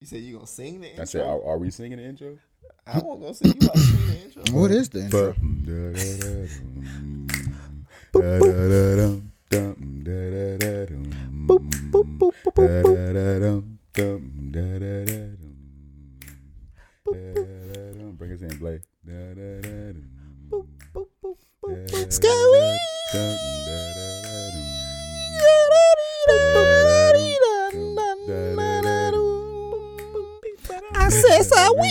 You said you gonna sing the intro? I said, are, are we singing the intro? I won't gonna sing. You about to sing the intro? What is the intro? Bring us in, Blake. Scary. I said so we.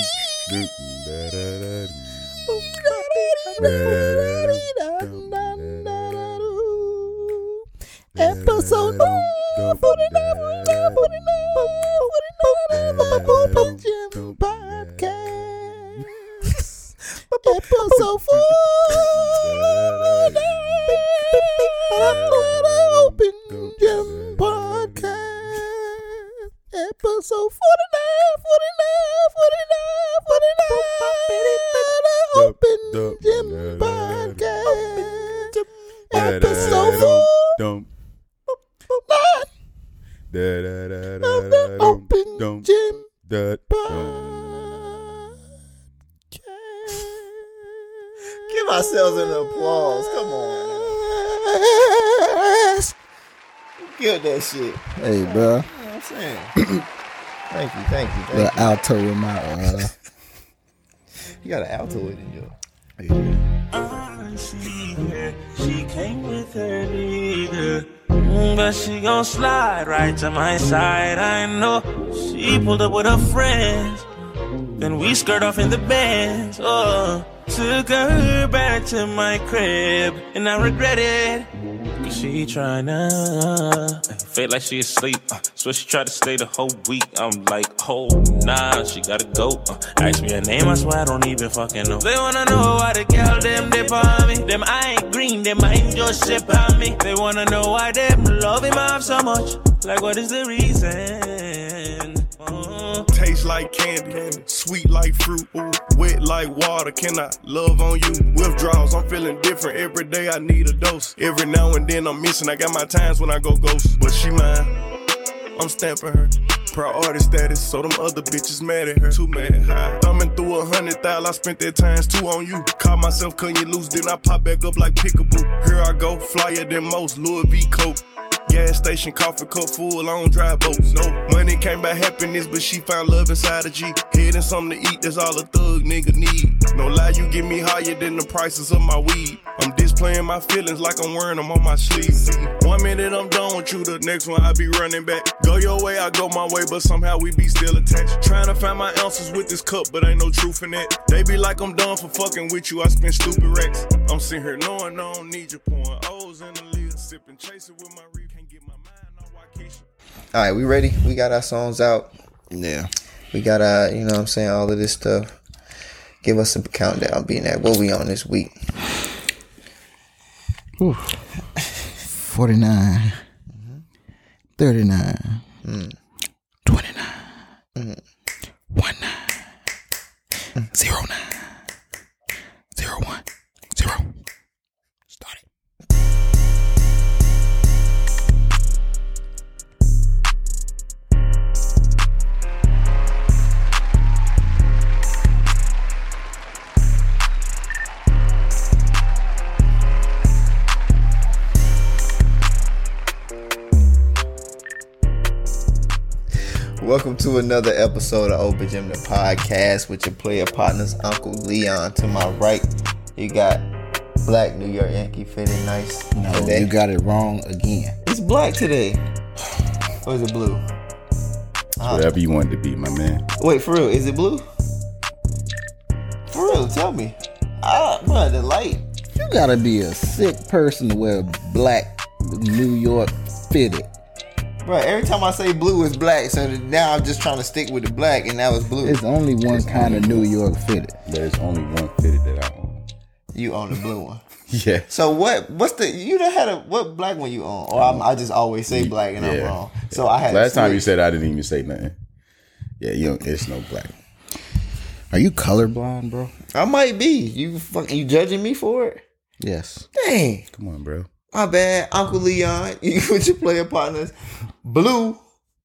Episode podcast. Episode four. Open Gym Podcast. Episode thank you, thank The you. alto in my uh, You got an alto in you. She, she came with her nigga. Mm, But she gon' slide right to my side. I know she pulled up with her friends. Then we skirt off in the bands. Oh, took her back to my crib. And I regret it. She tryna feel like she asleep. Uh, so she tried to stay the whole week. I'm like, oh nah, she gotta go. Uh, ask me her name, I swear I don't even fucking know. They wanna know why the girl them dip on me. Them I ain't green, them mind just ship on me. They wanna know why them love him off so much. Like what is the reason? Taste like candy, sweet like fruit, wet like water. Can I love on you? Withdrawals, I'm feeling different every day. I need a dose. Every now and then I'm missing. I got my times when I go ghost, but she mine. I'm stamping her. Priority status, so them other bitches mad at her. Too mad. Thumbing through a hundred thousand, I spent that times two on you. Caught myself cutting you loose, then I pop back up like pickaboo. Here I go, flyer than most, Louis V. Coke. Gas station, coffee cup full, I don't drive boats. No money came by happiness, but she found love inside a G. Head and something to eat, that's all a thug nigga need. No lie, you get me higher than the prices of my weed. I'm displaying my feelings like I'm wearing them on my sleeve. See, one minute I'm done with you, the next one I be running back. Go your way, I go my way, but somehow we be still attached. Trying to find my answers with this cup, but ain't no truth in it. They be like I'm done for fucking with you, I spend stupid racks. I'm sitting here knowing I don't need you, pouring O's in the lid, sipping, chasing with my. Can't get my mind on Waukesha. All right, we ready? We got our songs out. yeah. We got uh, you know what I'm saying, all of this stuff. Give us a countdown, being that what we on this week. 49, 39, 29, 19, 09, Welcome to another episode of Open Gym the podcast with your player partners, Uncle Leon. To my right, you got Black New York Yankee fitting nice. No, today. you got it wrong again. It's black today. Or is it blue? Whatever you want to be, my man. Wait, for real, is it blue? For real, tell me. Ah, bro, the light. You gotta be a sick person to wear black New York fitted. Bro, every time I say blue, it's black. So now I'm just trying to stick with the black, and now it's blue. It's only one kind of New York fitted. There's only one fitted that I own. you own the blue one. Yeah. So what? What's the? You done had a what black one you own? Or I'm, I just always say black and I'm Yeah. wrong. So I had Last time you said I didn't even say nothing. Yeah, you don't, it's no black. Are you colorblind, bro? I might be. You fucking you judging me for it? Yes. Dang, Come on, bro. my bad, Uncle Leon. You with your player partners, blue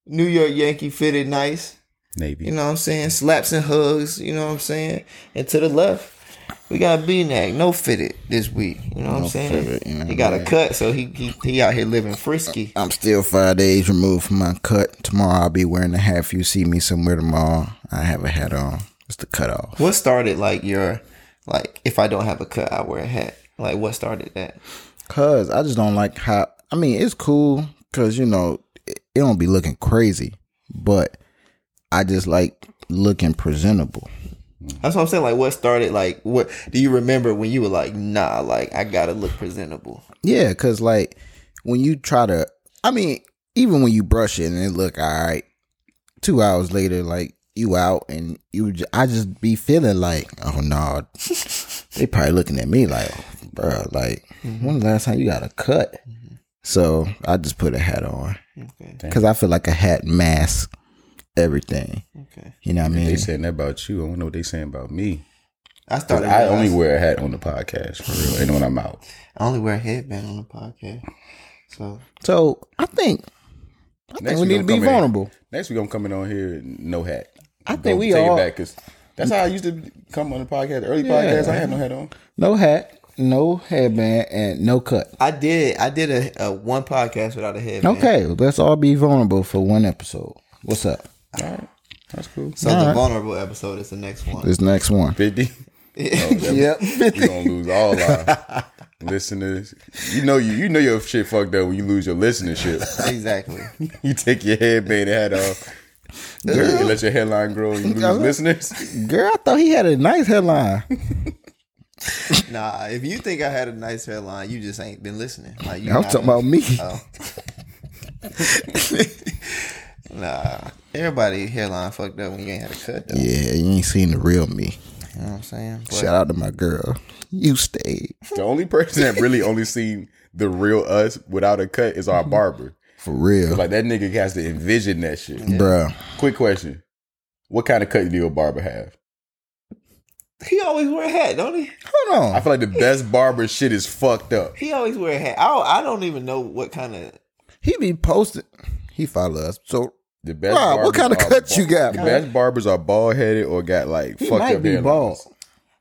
New York Yankee fitted nice. Navy. You know what I'm saying? Slaps and hugs. You know what I'm saying? And to the left, we got B neck, no fitted this week. You know what I'm saying? fitted, you know, he got a cut, so he, he he out here living frisky. I'm still five days removed from my cut. Tomorrow I'll be wearing a hat. If you see me somewhere tomorrow, I have a hat on. It's the cutoff. What started like your like? If I don't have a cut, I wear a hat. Like what started that? Cause I just don't like how. I mean, it's cool because you know it, don't be looking crazy, but I just like looking presentable. That's what I'm saying. Like what started? Like what do you remember when you were like, nah, like I gotta look presentable. Yeah, cause like when you try to, I mean, even when you brush it and it look all right, two hours later, like you out and you, I just be feeling like, oh no, they probably looking at me like, bro, like mm-hmm. when the last time you got a cut? So I just put a hat on Okay. because I feel like a hat masks everything. Okay. You know what I mean? They mean? saying that about you. I don't know what they saying about me. I 'Cause started. I only wear a hat on the podcast for real, and when I'm out. I only wear a headband on the podcast. So So I think I think we we need to be come in- vulnerable. Next we gonna come in on here no hat. I think we take all- it back because that's how I used to come on the podcast. The early podcast, I had no hat on. No hat, no headband, and no cut. I did. I did a, a one podcast without a headband. Okay, let's all be vulnerable for one episode. What's up? All right, that's cool. So the Alright. vulnerable episode is the next one. This next one. Fifty. Oh, yep. We gonna lose all our listeners. You know you you know your shit fucked up when you lose your listenership. exactly. you take your headband and hat off. You let your headline grow you lose listeners. Girl, I thought he had a nice headline. Nah, if you think I had a nice hairline, you just ain't been listening. Like you I'm not talking a- about me. Oh. nah, everybody hairline fucked up when you ain't had a cut. Though. Yeah, you ain't seen the real me. You know what I'm saying? But Shout out to my girl. You stayed. The only person that really only seen the real us without a cut is our barber. For real. Like that nigga has to envision that shit. Bruh. Quick question: What kind of cut do your barber have? He always wear a hat, don't he? Hold on. I feel like the best barber shit is fucked up. He always wear a hat. I don't, I don't even know what kind of. He be posting. He follow us. So The best. Rob, what kind of are cut you got, The best barbers are bald headed or got like he fucked might up be hairlines. bald.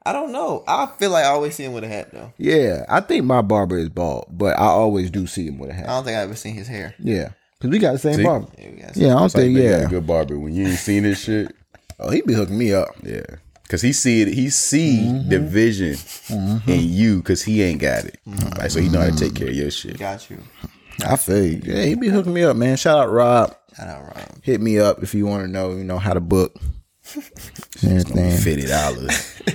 I don't know. I feel like I always see him with a hat though. Yeah, I think my barber is bald, but I always do see him with a hat. I don't think I ever seen his hair. Yeah, because we got the same See? barber. Yeah, we got Yeah, I don't It's like think. got Yeah. a good barber when you ain't seen this shit. Oh, he be hooking me up. Yeah, because he see it. He see Mm-hmm. the vision mm-hmm. in you because he ain't got it. Mm-hmm. Like so, he know how to take care of your shit. Got you. I feel you. Yeah, he be hooking me up, man. Shout out Rob. Shout out Rob. Hit me up if you want to know, you know, how to book. Everything. Fifty dollars.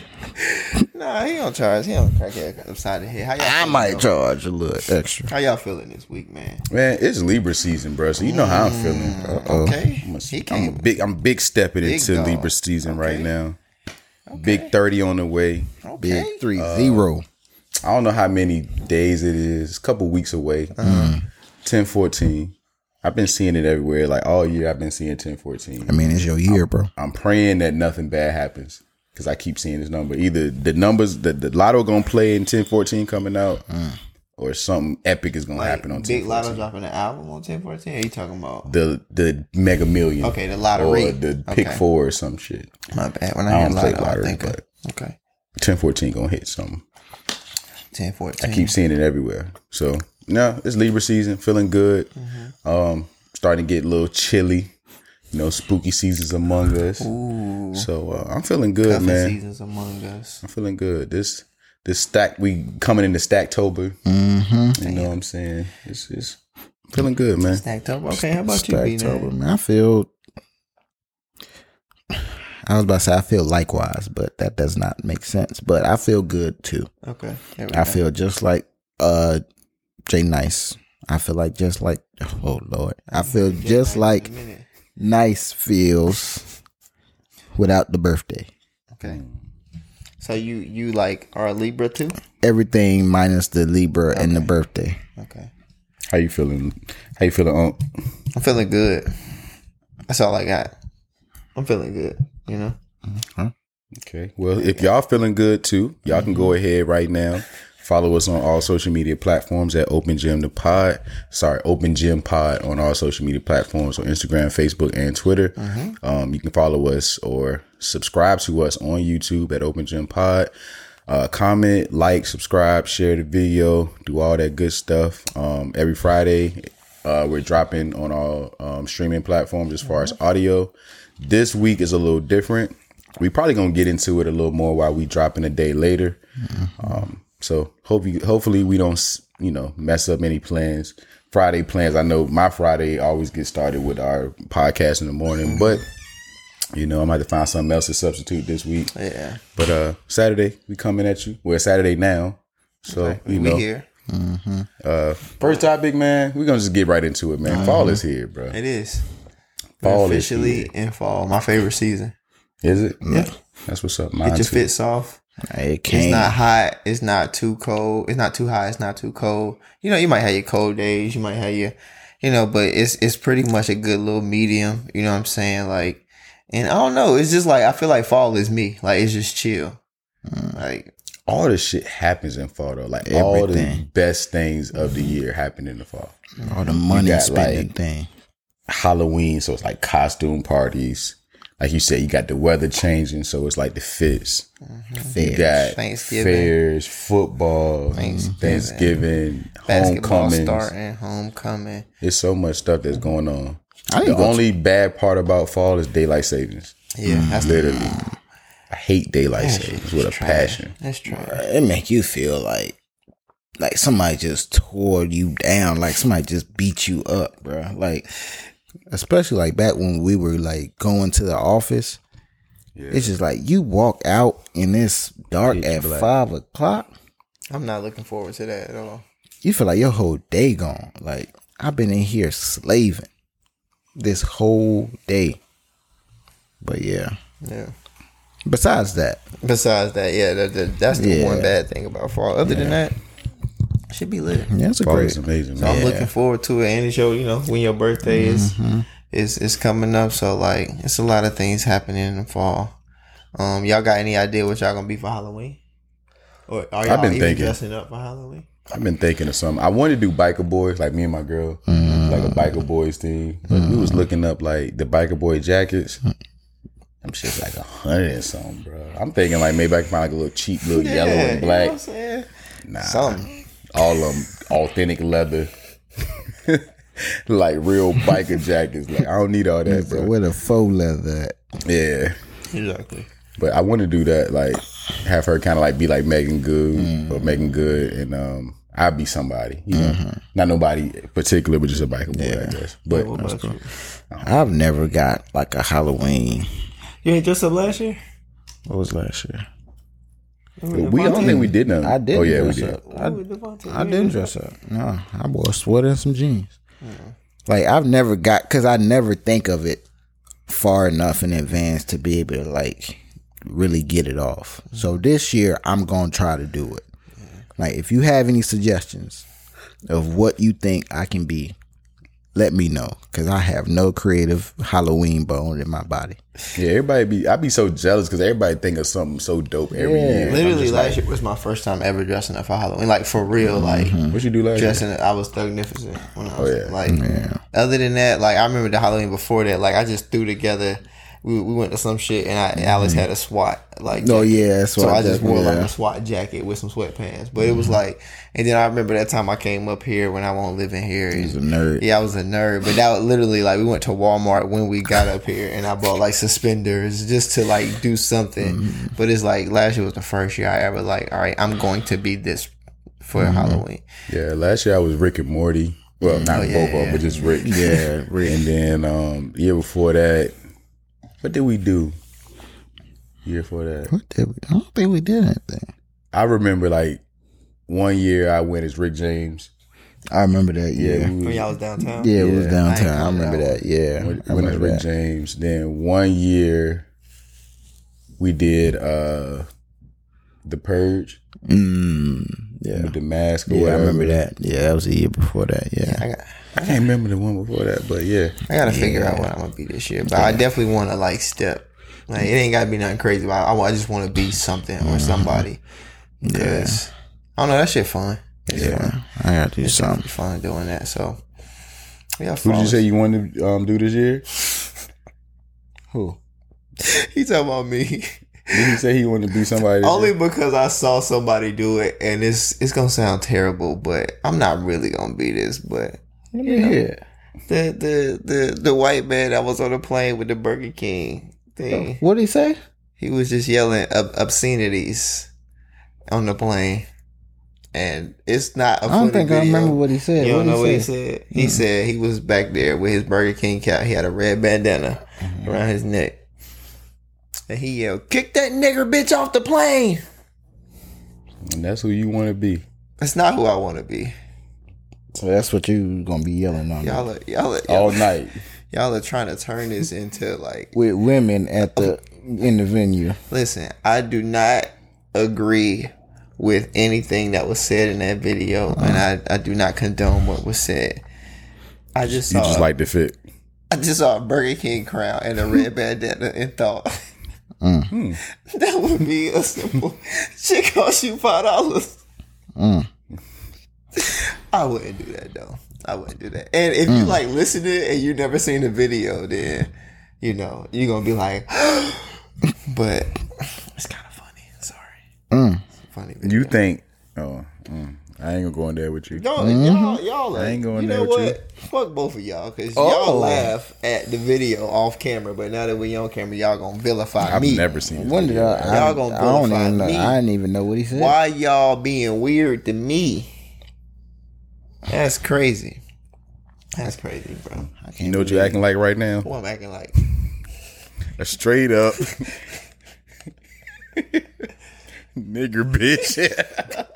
Nah, he don't charge. He don't crack it upside the head. How y'all? I might though? charge a little extra. How y'all feeling this week, man? Man, it's Libra season, bro. So you know how I'm feeling. Mm, okay. I'm a, He I'm a came. big. I'm big stepping Big into dog. Libra season right Okay. Big thirty on the way. Okay. Big three zero. I don't know how many days it is. A couple weeks away. Uh-huh. 10, 14. I've been seeing it everywhere. Like all year, I've been seeing 10, 14. I mean, it's your year, bro. I'm praying that nothing bad happens because I keep seeing this number. Either the numbers, the, the lotto gonna play in 10, 14 coming out, or something epic is gonna Like, happen on 10, Big Lotto dropping an album on 10 14? Are you talking about? The the Mega Million. Okay, the lottery. or the Pick Okay. Four or some shit. My bad. When I I, hear don't play Lotto, I lottery, think of, but- okay. 10, 14 gonna hit something. 10 14. I keep seeing it everywhere. So no, it's Libra season. Feeling good. Mm-hmm. Um, starting to get a little chilly. You know, spooky seasons among us. Ooh. So uh, I'm feeling good, Cuffing man. seasons among us. I'm feeling good. This this stack we coming into Stacktober. Mm-hmm. You know what I'm saying? It's it's feeling good, man. Stacktober. Okay, how about you, B? Stacktober, man. I feel. I was about to say I feel likewise, but that does not make sense. But I feel good too. Okay. I feel just like uh Jay Nice. I feel like just like oh Lord. I feel just like In a minute. nice feels without the birthday. Okay. So you you like are a Libra too? Everything minus the Libra and the birthday. Okay. How you feeling? How you feeling? Unc? I'm feeling good. That's all I got. I'm feeling good. You know. Okay. Well, if y'all feeling good too, y'all can go mm-hmm. ahead right now. Follow us on all social media platforms at Open Gym the Pod. Sorry, Open Gym Pod on all social media platforms on Instagram, Facebook, and Twitter. Um, you can follow us or subscribe to us on YouTube at Open Gym Pod. Uh, comment, like, subscribe, share the video, do all that good stuff. Um, every Friday, uh, we're dropping on all um, streaming platforms as far as audio. This week is a little different. We probably gonna get into it a little more while we dropping a day later. Um, so hope you, hopefully we don't you know mess up any plans. Friday plans. I know my Friday always gets started with our podcast in the morning, but you know I might have to find something else to substitute this week. Yeah. But uh Saturday we coming at you. Well, it's Saturday now, so you know. we know. here. Mm-hmm. Uh, first topic, man. We're gonna just get right into it, man. Fall mm-hmm. is here, bro. It is. Fall is officially here. in fall. My favorite season. Is it? Yeah. That's what's up. Mine Get your too. fits off. It It's not hot. It's not too cold. It's not too hot. It's not too cold. You know, you might have your cold days. You might have your, you know, but it's it's pretty much a good little medium. You know what I'm saying? Like, and I don't know. It's just like I feel like fall is me. Like it's just chill. Mm. Like all this shit happens in fall though. Like all the best things of the year happen in the fall. all the money spending like, thing. Halloween, so it's like costume parties. Like you said, you got the weather changing, so it's like the fits. Mm-hmm. You Fairs. got Thanksgiving. fairs, football, Thanksgiving, basketball homecomings. starting, homecoming. There's so much stuff that's going on. I The didn't go only bad part about fall is daylight savings. Yeah, that's mm-hmm. Literally, I hate daylight savings with a trash. passion. That's true. it make you feel like like somebody just tore you down, like somebody just beat you up, bro. Like especially like back when we were like going to the office. It's just like you walk out and it's dark Pitch at black. five o'clock. I'm not looking forward to that at all. You feel like your whole day gone. Like I've been in here slaving this whole day. But yeah. Yeah. Besides that, Besides that, yeah, that, that, that's the Yeah. one bad thing about fall. Other than that, should be lit. yeah, it's a great. is amazing. So Man. I'm looking forward to it. And it's your, you know, when your birthday is mm-hmm. is is coming up. So like, it's a lot of things happening in the fall. Um, y'all got any idea what y'all gonna be for Halloween? Or are y'all been even thinking. dressing up for Halloween? I've been thinking of something. I wanted to do biker boys, like me and my girl, mm. like a biker boys thing. But we was mm. looking up like the biker boy jackets. Mm. I'm shit's like a hundred and something, bro. I'm thinking like maybe I can find like a little cheap little yellow Yeah, and you know black. what I'm nah, Something. All of them authentic leather, like real biker jackets. Like I don't need all that, So bro. where the faux leather at? Yeah, Exactly. but I want to do that. Like have her kind of like be like Meagan Good or Meagan Good, and um, I'd be somebody. You know, not nobody particular, but just a biker boy, I guess. But What about you? I've never got like a Halloween. You ain't dressed up last year? What was last year? We don't think we did none. I did. Oh yeah, we did. up. I, Ooh, I didn't dress up. No, I wore a sweater and some jeans. Like I've never got because I never think of it far enough in advance to be able to like really get it off. So this year I'm gonna try to do it. Like if you have any suggestions of what you think I can be, let me know because I have no creative Halloween bone in my body. Yeah, everybody be. I be so jealous because everybody think of something so dope every year. I'm Literally last like, year was my first time ever dressing up for Halloween. Like for real, mm-hmm. like What you do last year? dressing. I was magnificent when I was Oh, yeah. like. Other than that, like I remember the Halloween before that. Like I just threw together. We, we went to some shit and I, Alice had a SWAT like. Oh, jacket. yeah, So I just wore like a SWAT jacket with some sweatpants. But it was like, and then I remember that time I came up here when I won't live in here. He's a nerd. Yeah, I was a nerd, but that was literally like we went to Walmart when we got up here, and I bought like suspenders just to like do something. Mm-hmm. But it's like last year was the first year I ever like, all right, I'm going to be this for Mm-hmm. Halloween. Yeah, last year I was Rick and Morty. Well, not Oh, yeah, both yeah. but just Rick. Yeah, Rick. And then um year before that, what did we do? Year for that, What did we? I don't think we did anything. I remember like one year I went as Rick James. I remember that. Yeah, we When was- y'all was downtown. Yeah, it was downtown. I I, remember remember that. Yeah, went, I went as Rick that. James. Then one year we did uh the Purge Mm, yeah, with the mask. Or yeah, I remember that. Yeah, that was a year before that. Yeah, I got I can't remember the one before that, but yeah. I gotta figure out what I'm gonna be this year, but I definitely want to like step. Like it ain't gotta be nothing crazy, but I, I just want to be something or somebody. Because I don't know. That shit fun. It's fun. Yeah, I gotta do It's something. definitely fun doing that. So, yeah. Who did you say you wanted to um, do this year? Who? He talking about me. Did he say he wanted to be somebody? Only year? because I saw somebody do it, and it's it's gonna sound terrible, but I'm not really gonna be this. But me the the the the white man that was on the plane with the Burger King thing, oh, What did he say? he was just yelling ob- obscenities on the plane, and it's not. I I don't think I remember what he said. You don't What'd know what he say? said? He mm. said he was back there with his Burger King cap. He had a red bandana mm-hmm. around his neck. And he yelled, Kick that nigger bitch off the plane. And that's who you want to be. That's not who I want to be. So that's what you gonna be yelling on Y'all are, y'all, are, y'all, night. y'all are trying to turn this into like, with women at the in the venue. listen, I do not agree with anything that was said in that video. And I, I do not condone what was said. I just You saw, just like the fit. I just saw a Burger King crown and a red bandana and thought that would be a simple shit cost you five dollars. I wouldn't do that though. I wouldn't do that. And if you like listen to it and you never seen the video, then you know you're gonna be like, but it's kind of funny. Sorry, a funny. Video. You think? Oh, mm, I ain't gonna go in there with you. No, mm-hmm. y'all, y'all. Are, I ain't going you there with what? you. Fuck both of y'all, cause Oh. y'all laugh at the video off camera, but now that we on camera, y'all gonna vilify me. I've never seen. this When did video. I? I, Y'all gonna I don't vilify even know. me. I didn't even know what he said. Why y'all being weird to me? That's crazy. That's crazy, bro. I can't you know what you're acting like right now? Who I'm acting like? A straight up nigger bitch.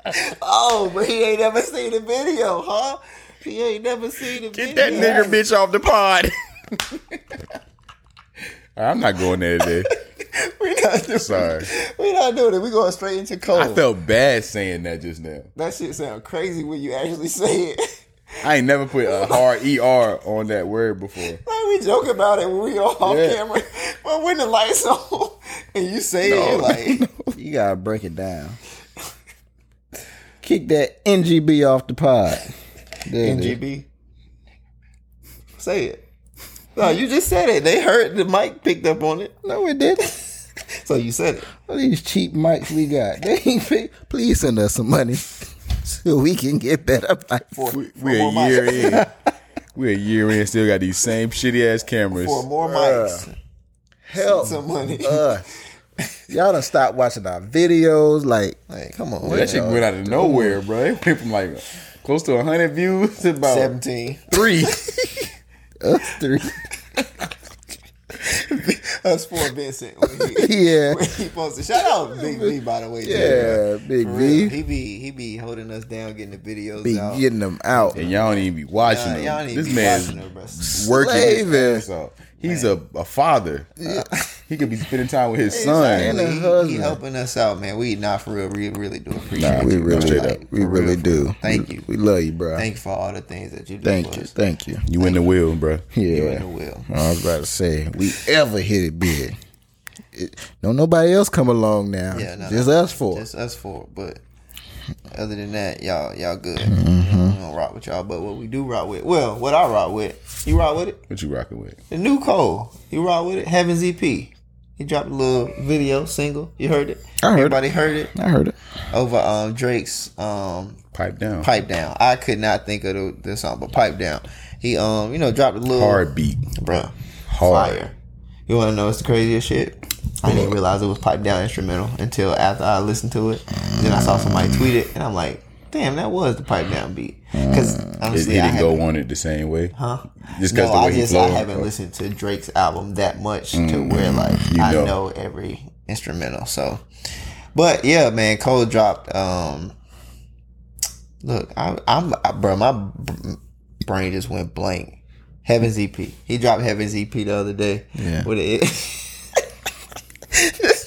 Oh, but he ain't never seen the video, huh? He ain't never seen the video. Get video. that nigger bitch off the pod. I'm not going there today. We not doing Sorry. We not doing it. We going straight into cold. I felt bad saying that just now. that shit sound crazy when you actually say it. I ain't never put a hard ER on that word before. Like we joke about it when we all off Yeah. camera, but when the lights on and you say it like You gotta break it down. Kick that NGB off the pod. There. NGB. Say it. No, you just said it. They heard the mic picked up on it, No, it didn't. so you said it. What these cheap mics we got? They ain't pay- Please send us some money so we can get better mics. We, we a more year mics. in. We're a year in, still got these same shitty ass cameras. For more mics, Help some money. us. Y'all done stop watching our videos. Like, Like, come on, that shit went out of nowhere, bro. It went from like close to 100 views to about seventeen. three. us three. Us for Vincent. When he, Yeah. when he posted. Shout out Big V by the way. too, Yeah, Big bro. For real. V. He be he be holding us down, getting the videos Be out. getting them out. and y'all don't even be watching Nah, them. y'all need this to be man's watching them, bro. working Slaving. his ass off. He's a, a father. He could be spending time with his son. And a He, he helping us out, man. We not for real. We really do appreciate Nah, We you. Really, straight up. we For real, really do. Thank We- you. We love you, bro. Thank you for all the things that you do. Thank for you. us. Thank you. You in the wheel, bro. Yeah. You in Yeah. the wheel. I was about to say, we ever hit it big. It, don't nobody else come along now. Yeah, no, just no. us four. Just us four. But other than that, y'all y'all good. Mm-hmm. We don't rock with y'all. But what we do rock with, well, what I rock with, you rock with it. What you rocking with? The new Cole, you rock with it. Heaven's EP. He dropped a little video single. You heard it. I heard it. Everybody heard it I heard it. over um Drake's um Pipe down. pipe down. I could not think of the, the song, but pipe down. He um you know dropped a little Hard beat. bruh. Hard. Fire. You want to know what's the craziest shit? I didn't realize it was pipe down instrumental until after I listened to it. then I saw somebody tweet it, and I'm like, damn, that was the pipe down beat. Because honestly, it I didn't go on it the same way. huh? Just No, because the way I he just I haven't listened to Drake's album that much to where like you I know. know every instrumental. So, but yeah, man, Cole dropped. um Look, I, I'm I, bro, my brain just went blank. Heaven's EP. He dropped Heaven's EP the other day. Yeah. With it.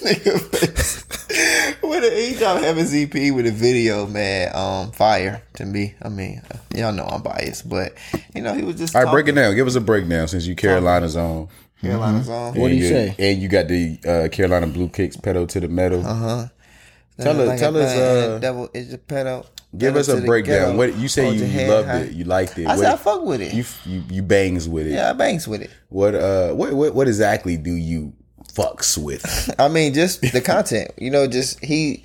this nigga. face. With a, he dropped Heaven's EP with a video, man. Um, fire to me. I mean, uh, y'all know I'm biased, but you know he was just All right, break it down. Give us a breakdown since you Carolina's on. Carolina's on. What'd And he you- say? And you got the uh, Carolina Blue Kicks pedal to the metal. Uh huh. Tell us- Like tell us, uh, the devil is your pedo. Give us a breakdown. What you say you, you head loved high. it, you liked it. I what, said I fuck with it. you, you you bangs with it. yeah, I bangs with it. What uh what, what what exactly do you fucks with? I mean, just the content. You know, just he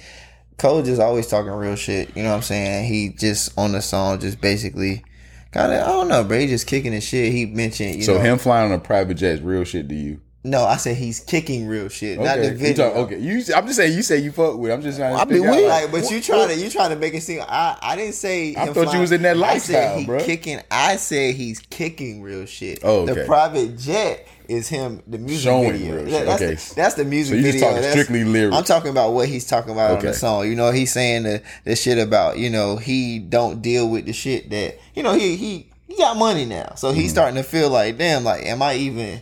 Cole just always talking real shit. You know what I'm saying? He just on the song, just basically kind of I don't know, bro. He just kicking his shit. He mentioned, you so know, him flying on a private jet is real shit to you. No, I said he's kicking real shit, not Okay, the you video. talk- okay, you. I'm just saying you say you fuck with. I'm just trying to. I mean, we- Like, but you trying to you trying to make it seem. I I didn't say. I thought you was in that I lifestyle, said he bro. Kicking. I said he's kicking real shit. Oh, The private jet is him. The music Showing video. real That- That's, Okay. the, that's the music So you just video. talking That's- strictly lyrics. I'm talking about what he's talking about on the song. You know, he's saying the the shit about you know he don't deal with the shit that you know he he he got money now, so Mm-hmm. he's starting to feel like damn, like am I even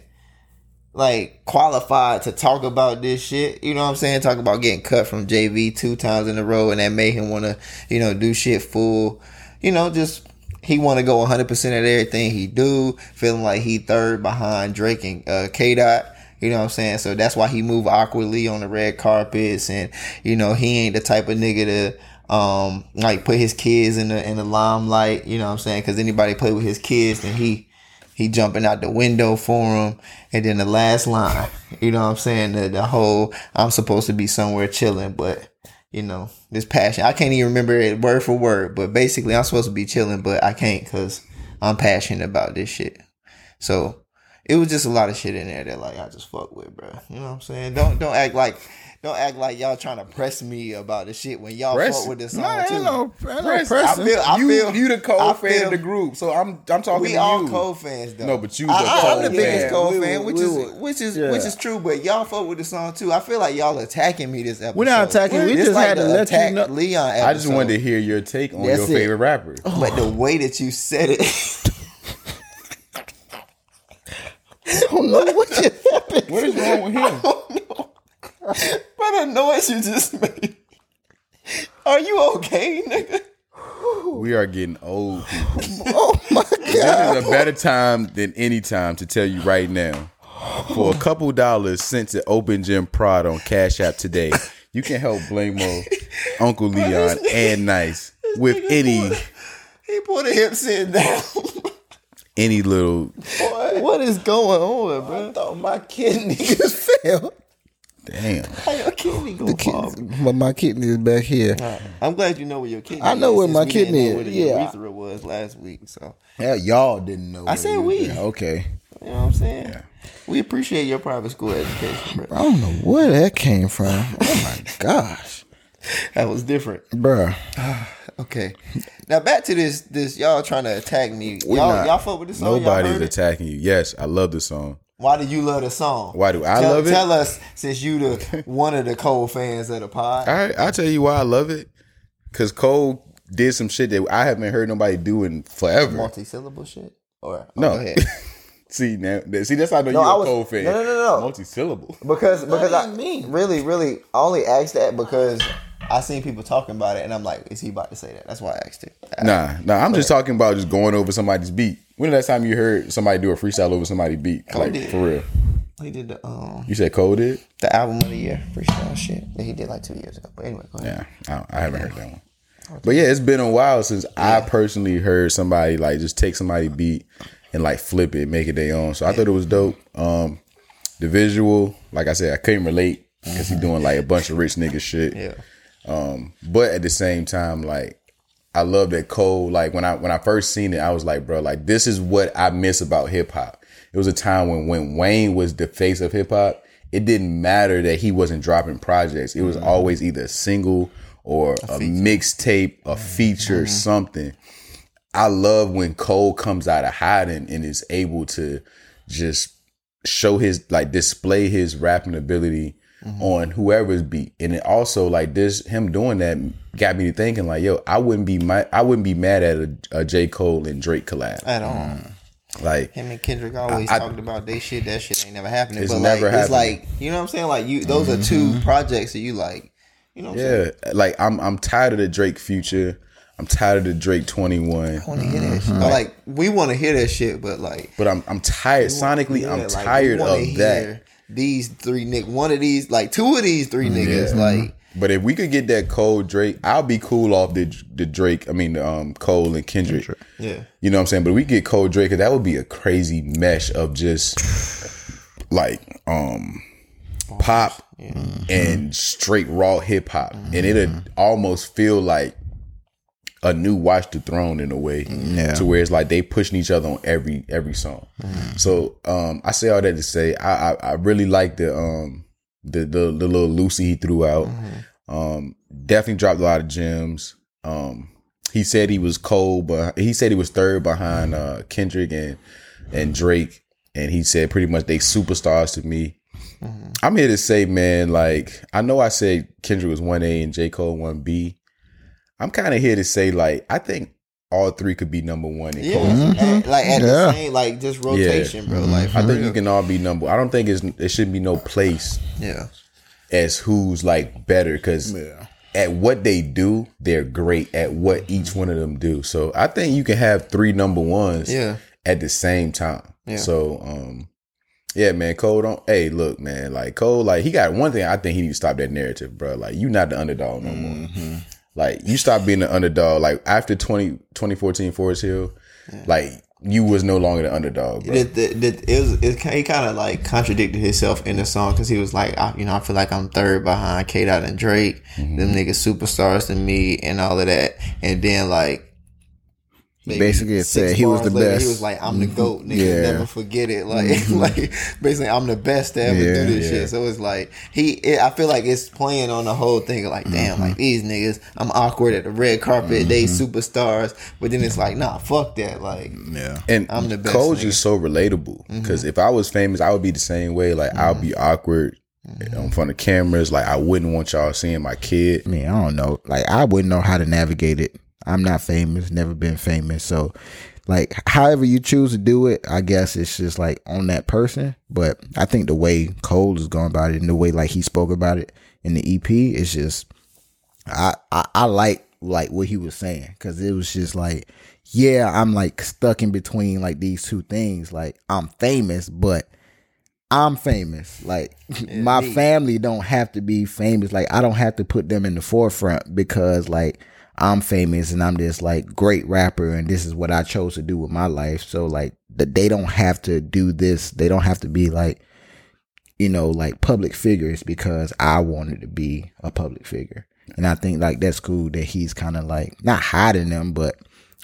like qualified to talk about this shit. You know what I'm saying? Talk about getting cut from JV two times in a row and that made him want to, you know, do shit full. You know, just he want to go 100% of everything he do, feeling like he third behind Drake and uh, K Dot. You know what I'm saying? So that's why he move awkwardly on the red carpets and you know, he ain't the type of nigga to um like put his kids in the in the limelight, you know what I'm saying? Cuz anybody play with his kids then he he jumping out the window for him. And then the last line, you know what I'm saying? The, the whole, I'm supposed to be somewhere chilling, but, you know, this passion. I can't even remember it word for word, but basically, I'm supposed to be chilling, but I can't because I'm passionate about this shit. So it was just a lot of shit in there that, like, I just fuck with, bro. You know what I'm saying? Don't, don't act like, don't act like y'all trying to press me about the shit when y'all Press- fuck with this song Nah, too. no, no Press- I pressing. feel, I you feel, you the I Cole fan feel- of the group, so I'm I'm talking we to all you. Cole fans though. No, but you the I, I, Cole am the biggest fan. Cole We- fan, which we- is which is yeah. which is true. But y'all fuck with the song too. I feel like y'all attacking me this episode. We're not attacking, we just like had to the let you attack know- Leon. Episode. I just wanted to hear your take on That's your it. favorite rapper. But the oh. way that you said it, I don't know what just happened. What is wrong with him? noise you just made. Are you okay, nigga? We are getting old. people. Oh my god! This is a better time than any time to tell you right now. For a couple dollars sent to Open Gym Pod on Cash App today, you can help Blamo, Uncle Leon, and Nice with any He put a hip sitting down. any little. what is going on, bro? I thought my kidney just fell. Damn. How your kidney go fall? But my kidney is back here. I'm glad you know where your kidney. I know is, where my kidney is, Where the yeah. urethra was last week, so Hell, y'all didn't know. I said we. Yeah, Okay. you know what I'm saying. We appreciate your private school education, bro. I don't know where that came from. Oh my gosh, That was different. bruh. Okay, now back to this. This y'all trying to attack me. We Y'all, not- y'all fuck with this song. Nobody's attacking you. Yes, I love the song. Why do you love the song? Why do I tell, love it? Tell us, since you the one of the Cole fans of the pod. I I tell you why I love it. Cause Cole did some shit that I haven't heard nobody do in forever. Multi-syllable shit, or oh, No. go ahead. see now, see that's how I know No, you're I a was- Cole fan. no, no, no, no. Multi-syllable. because because I ain't me. really really only asked that because I seen people talking about it and I'm like, is he about to say that? That's why I asked it. Nah, nah. I'm just talking about just going over somebody's beat. When the last time you heard somebody do a freestyle over somebody beat? like did. for real. He did the um You said Cole did? the album of the year freestyle shit that he did like two years ago. But anyway, go ahead. Yeah, I, I haven't heard that one. But yeah, it's been a while since I personally heard somebody like just take somebody beat and like flip it, make it their own. So I thought it was dope. Um, the visual, like I said, I couldn't relate because he's doing like a bunch of rich nigga shit. Yeah. Um, but at the same time, like I love that Cole. Like when I when I first seen it, I was like, bro, like this is what I miss about hip hop. It was a time when when Wayne was the face of hip hop. It didn't matter that he wasn't dropping projects. It was mm-hmm. always either a single or a, mixtape, a mm-hmm. feature, mm-hmm. something. I love when Cole comes out of hiding and is able to just show his like display his rapping ability Mm-hmm. on whoever's beat. And it also like this him doing that got me thinking like, yo, I wouldn't be my I wouldn't be mad at a, a J. Cole and Drake collab. At all. Mm. Like Him and Kendrick always I- talked about they shit. That shit ain't never happening. It's but never like, it's like you know what I'm saying. Like you, those are two mm-hmm. projects that you like. You know what I'm saying? yeah, like I'm I'm tired of the Drake future. I'm tired of the Drake 21. I want to hear that mm-hmm. shit. But, like we want to hear that shit, but like But I'm I'm tired sonically, yeah, I'm like, tired of that. Hear These three nick, one of these, like two of these three niggas, like But if we could get that Cole Drake, I'll be cool off the the Drake. I mean, um, Cole and Kendrick. Yeah. You know what I'm saying? But we get Cole Drake, that would be a crazy mesh of just like um pop and straight raw hip hop, and it'd almost feel like a new Watch the Throne in a way, Yeah. to where it's like they pushing each other on every every song. So um, I say all that to say I I, I really like the um the, the the little loosie he threw out. Um, definitely dropped a lot of gems. Um, he said he was cold, but he said he was third behind uh, Kendrick and and Drake, and he said pretty much they superstars to me. I'm here to say, man, like I know I said Kendrick was one A and J Cole one B. I'm kind of here to say, like I think all three could be number one. In Yeah, Cole. Mm-hmm. At- like at Yeah. the same, like just rotation, bro. Like mm-hmm. I think real. you can all be number. I don't think it's there should be no place Yeah, as who's like better because at what they do, they're great at what each one of them do. So I think you can have three number ones Yeah. at the same time. Yeah. So um yeah, man, Cole don't hey, look, man, like Cole, like he got one thing I think he need to stop that narrative, bro. Like you not the underdog no more. Mm-hmm. Like you stop being the underdog. Like after 20, 2014 Forest Hill, like you was no longer the underdog, bro. the, the, it was it, he kind of like contradicted himself in the song because he was like, I, you know, I feel like I'm third behind K Dot and Drake, Mm-hmm. them niggas superstars to me, and all of that, and then like. Maybe Basically, it six said he was the later, best. He was like, "I'm the mm-hmm. goat, nigga. Yeah. Never forget it." Like, mm-hmm. like basically, I'm the best to ever Yeah, do this yeah. shit. So it's like he. It, I feel like it's playing on the whole thing. Like, damn, like mm-hmm. these niggas, I'm awkward at the red carpet. They superstars, but then it's like, nah, fuck that. Like, Yeah. And I'm the best Cole's nigga. just so relatable because if I was famous, I would be the same way. Like I'll be awkward um, in front of cameras. Like I wouldn't want y'all seeing my kid. I mean, I don't know. Like, I wouldn't know how to navigate it. I'm not famous, never been famous. So, like, however you choose to do it, I guess it's just like on that person. But I think the way Cole is going about it and the way like he spoke about it in the EP is just, I, I, I like like what he was saying because it was just like, yeah, I'm like stuck in between like these two things. Like, I'm famous, but I'm famous. Like my family don't have to be famous. Like I don't have to put them in the forefront because like I'm famous and I'm this like great rapper and this is what I chose to do with my life. So like that they don't have to do this. They don't have to be like you know like public figures because I wanted to be a public figure. And I think like that's cool that he's kind of like not hiding them but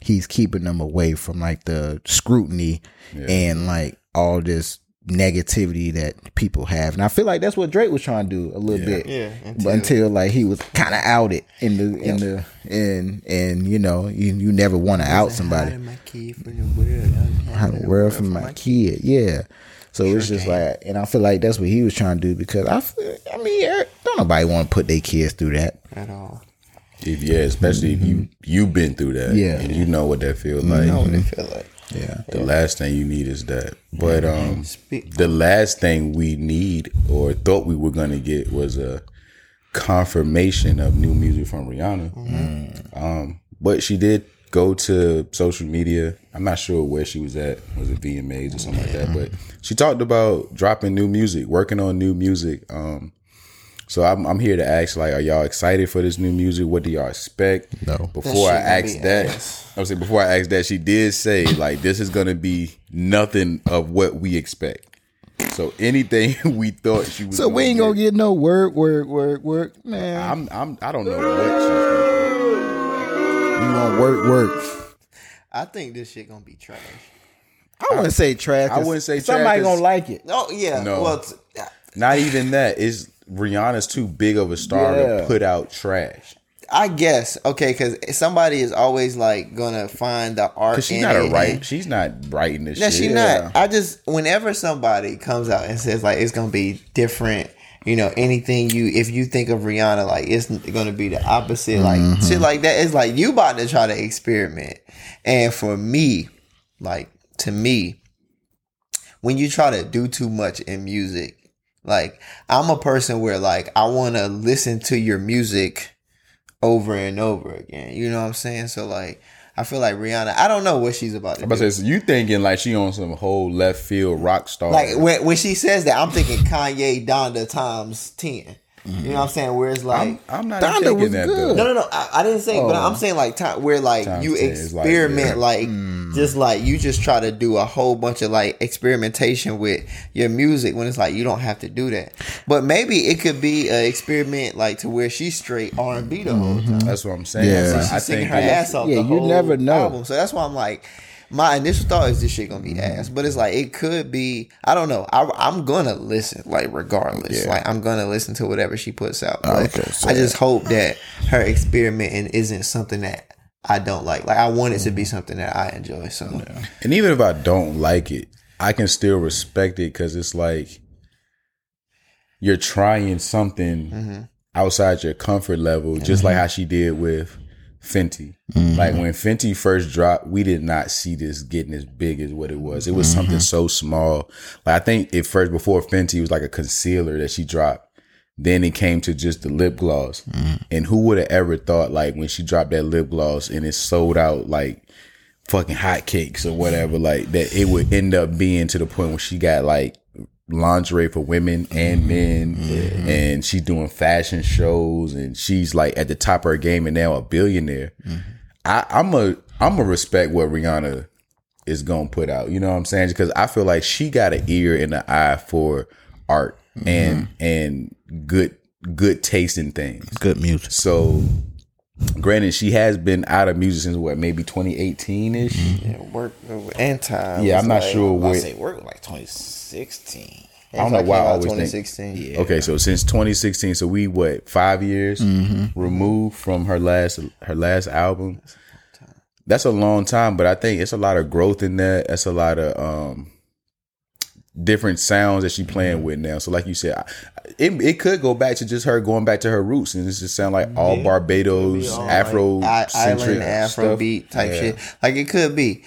he's keeping them away from like the scrutiny and like all this negativity that people have. And I feel like that's what Drake was trying to do a little bit. Yeah, But until like he was kind of outed in the in the in and you know, you you never want to out somebody. Hiding my kid from the world. Hiding the world from my kid. Yeah. So it's just like, and I feel like that's what he was trying to do because I, feel, I mean, don't nobody want to put their kids through that. at all. If yeah, especially if you you've been through that, Yeah. and you know what that feels like. I know what they mm-hmm. feel like. Yeah. The last thing you need is that. But um, the last thing we need or thought we were gonna get was a confirmation of new music from Rihanna. Um, but she did go to social media. I'm not sure where she was at. Was it VMAs or something like that? But she talked about dropping new music, working on new music. Um, so I'm, I'm here to ask, like, are y'all excited for this new music? What do y'all expect? No. Before I That shit gonna ask be that, ass. I was saying before I asked that, she did say like this is gonna be nothing of what we expect. So anything we thought she was. So we ain't gonna get no work, work, work, work, man. I'm. I'm. I don't know what she's. You gonna work, work. I think this shit gonna be trash. I wouldn't say trash. I wouldn't say trash, gonna like it. Oh yeah. No. Well, t- Not even that. Is Rihanna's too big of a star to put out trash? I guess okay, because somebody is always like gonna find the art. She's not a right. She's not writing this No, shit. she not. I just whenever somebody comes out and says like it's gonna be different, you know, anything you if you think of Rihanna like it's gonna be the opposite, like mm-hmm. shit like that. It's like you about to try to experiment, and for me, like to me, when you try to do too much in music, like I'm a person where like I want to listen to your music over and over again. You know what I'm saying? So like. I feel like Rihanna. I don't know what she's about to I'm about to say, so you thinking like she on some whole left field rock star? Like when when she says that, I'm thinking Kanye Donda times ten. You know what I'm saying? Where it's like. I'm, I'm not Donda taking was that good. though. no, no, no. I, I didn't say, but Oh. I'm saying like time where like Time you ten is like, experiment, yeah. like, Mm. just like you just try to do a whole bunch of like experimentation with your music when it's like you don't have to do that. But maybe it could be an experiment like to where she's straight R and B the whole time. That's what I'm saying. Yeah. Like, She's I singing think her ass off. Yeah, the you whole never know. Album. So that's why I'm like, my initial thought is this shit gonna be ass, but it's like it could be. I don't know. I, I'm gonna listen, like regardless. Yeah. Like I'm gonna listen to whatever she puts out. Okay, so- I just hope that her experimenting isn't something that I don't like. Like I want it to be something that I enjoy. So And even if I don't like it, I can still respect it because it's like you're trying something Mm-hmm. outside your comfort level, just like how she did with Fenty. Mm-hmm. Like when Fenty first dropped, we did not see this getting as big as what it was. It was something mm-hmm. so small. Like I think it first before Fenty was like a concealer that she dropped. Then it came to just the lip gloss. Mm-hmm. And who would have ever thought like when she dropped that lip gloss and it sold out like fucking hotcakes or whatever, like that it would end up being to the point where she got like lingerie for women and mm-hmm. men mm-hmm. and she's doing fashion shows and she's like at the top of her game and now a billionaire. Mm-hmm. I, I'm a I'm a respect what Rihanna is gonna put out. You know what I'm saying? Because I feel like she got an ear and an eye for art and and good good taste in things. Good music. So, granted, she has been out of music since what, maybe 2018 ish. yeah, work uh, anti. Yeah, I'm not sure I where. say work like 2016. I don't know why I always think- 2016. Yeah. Okay, so since 2016, so we what five years removed from her last her last album. That's a long time, but I think it's a lot of growth in that. That's a lot of um different sounds that she playing with now. So, like you said, I- it it could go back to just her going back to her roots, and it just sound like all Barbados All, Afro like, centric island Afro stuff. beat type Yeah. shit. Like it could be.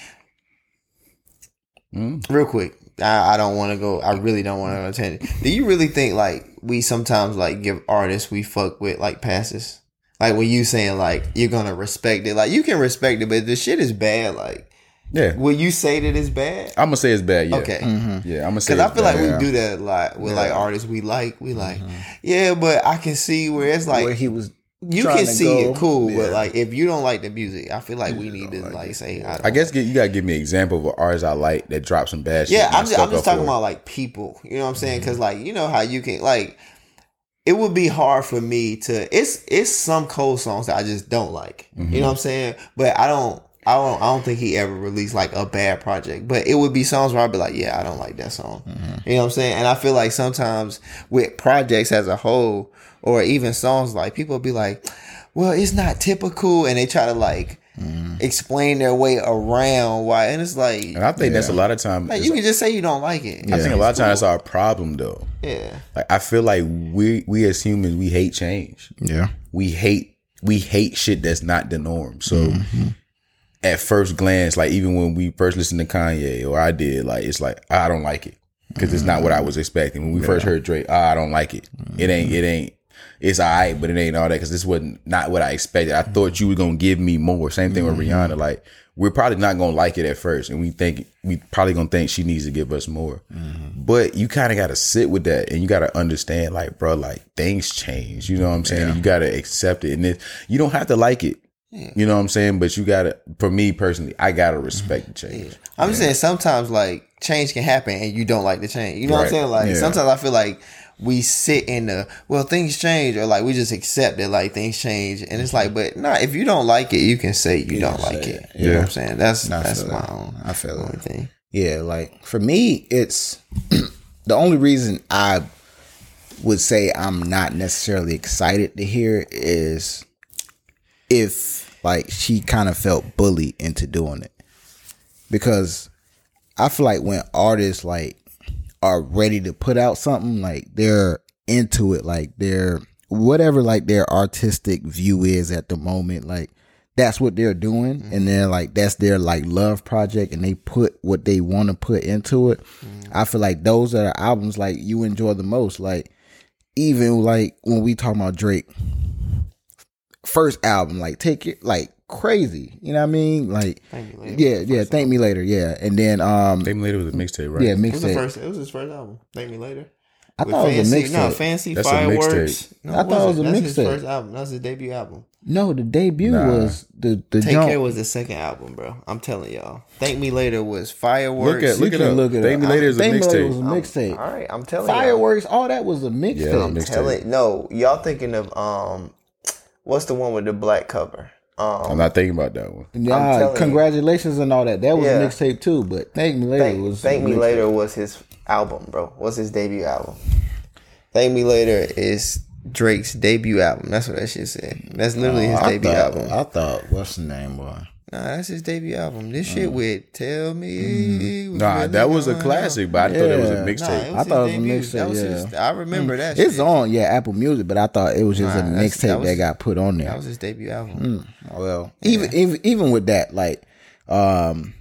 Mm. Real quick, I, I don't want to go. I really don't want to attend. it. Do you really think like we sometimes like give artists we fuck with like passes? Like when you saying like you're gonna respect it, like you can respect it, but if the shit is bad, like Yeah, will you say that it's bad? I'm gonna say it's bad. Yeah, Okay. Mm-hmm. yeah, I'm gonna say Because I it's feel like bad. we do that a lot with like artists we like. We like, yeah, but I can see where it's like Where he was you can see go. it cool, but like if you don't like the music, I feel like we need to like say. I, don't I guess get, you gotta give me an example of an artist I like that dropped some bad shit. Yeah, and I I'm just, I'm just talking for about like people. You know what I'm saying? Because like you know how you can like. It would be hard for me to. It's it's some Cole songs that I just don't like. Mm-hmm. You know what I'm saying? But I don't. I don't. I don't think he ever released like a bad project. But it would be songs where I'd be like, yeah, I don't like that song. Mm-hmm. You know what I'm saying? And I feel like sometimes with projects as a whole, or even songs, like people be like, well, it's not typical, and they try to like explain their way around why, and it's like. Mm-hmm. And I think that's a lot of time. Like you can just say you don't like it. I think a lot of times that's our problem though. Yeah. Like I feel like we we as humans we hate change. Yeah. We hate we hate shit that's not the norm. So Mm-hmm. at first glance, like even when we first listened to Kanye or I did, like it's like I don't like it because it's not what I was expecting. When we first heard Drake, ah, I don't like it. It ain't it ain't. It's alright, but it ain't all that because this wasn't not what I expected. I thought you were gonna give me more. Same thing with mm-hmm. Rihanna. Like we're probably not gonna like it at first, and we think we probably gonna think she needs to give us more. Mm-hmm. But you kind of got to sit with that, and you got to understand, like, bro, like things change. You know what I'm saying? You got to accept it, and it, you don't have to like it. You know what I'm saying? But you got to. For me personally, I gotta mm-hmm. respect the change. I'm just saying sometimes like change can happen and you don't like the change. You know what I'm saying? Like Yeah. sometimes I feel like we sit in the well things change or like we just accept that like things change and it's like mm-hmm. but nah if you don't like it you can say you don't like it. it. You know Yeah. what I'm saying? That's I that's my that. own I feel only that. thing. Yeah, like for me, it's the only reason I would say I'm not necessarily excited to hear is if like she kind of felt bullied into doing it. Because I feel like when artists like are ready to put out something, like they're into it, like they're whatever like their artistic view is at the moment, like that's what they're doing. Mm-hmm. And they're like that's their like love project and they put what they want to put into it. Mm-hmm. I feel like those are the albums like you enjoy the most. Like even like when we talk about drake first album like take it like crazy you know what i mean like Thank yeah yeah thank me later yeah and then um Maybe later was a mixtape, right? yeah It was the mixtape first it was his first album. Thank me later. I With thought it was a Fancy- No, fancy That's a fireworks. No, I thought it was a wasn't. That's his mixtape. first album. That's his debut album. No, the debut Nah. was the the Take jump. Care was the second album, bro. I'm telling y'all. Thank Me Later was fireworks. Look at look You it up. look it Thank. Me Later is a Thank Me Later was a mixtape. mixtape. All right, I'm telling you. Fireworks, all that was a mixtape. Yeah, mixtape. Tell it. No, y'all thinking of um, what's the one with the black cover? Um, I'm not thinking about that one. Yeah, telling you. congratulations and all that. That was Yeah. a mixtape too. But Thank Me Later Thank, was Thank Me mixtape. Later was his album, bro. Was his debut album. Thank Me Later is Drake's debut album. That's what that shit said. That's literally his Oh, I debut thought, album. I thought, what's the name, boy? Nah, that's his debut album. This shit with Tell Me. Mm-hmm. Nah, really that was a going classic, but I thought it was a Yeah. on. Nah, mixtape. I thought it was a mixtape, yeah. his, I remember that. It's shit. on, yeah, Apple Music, but I thought it was just Nah, a mixtape that that, got put on there. That was his debut album. Well, even even even with that, like, um,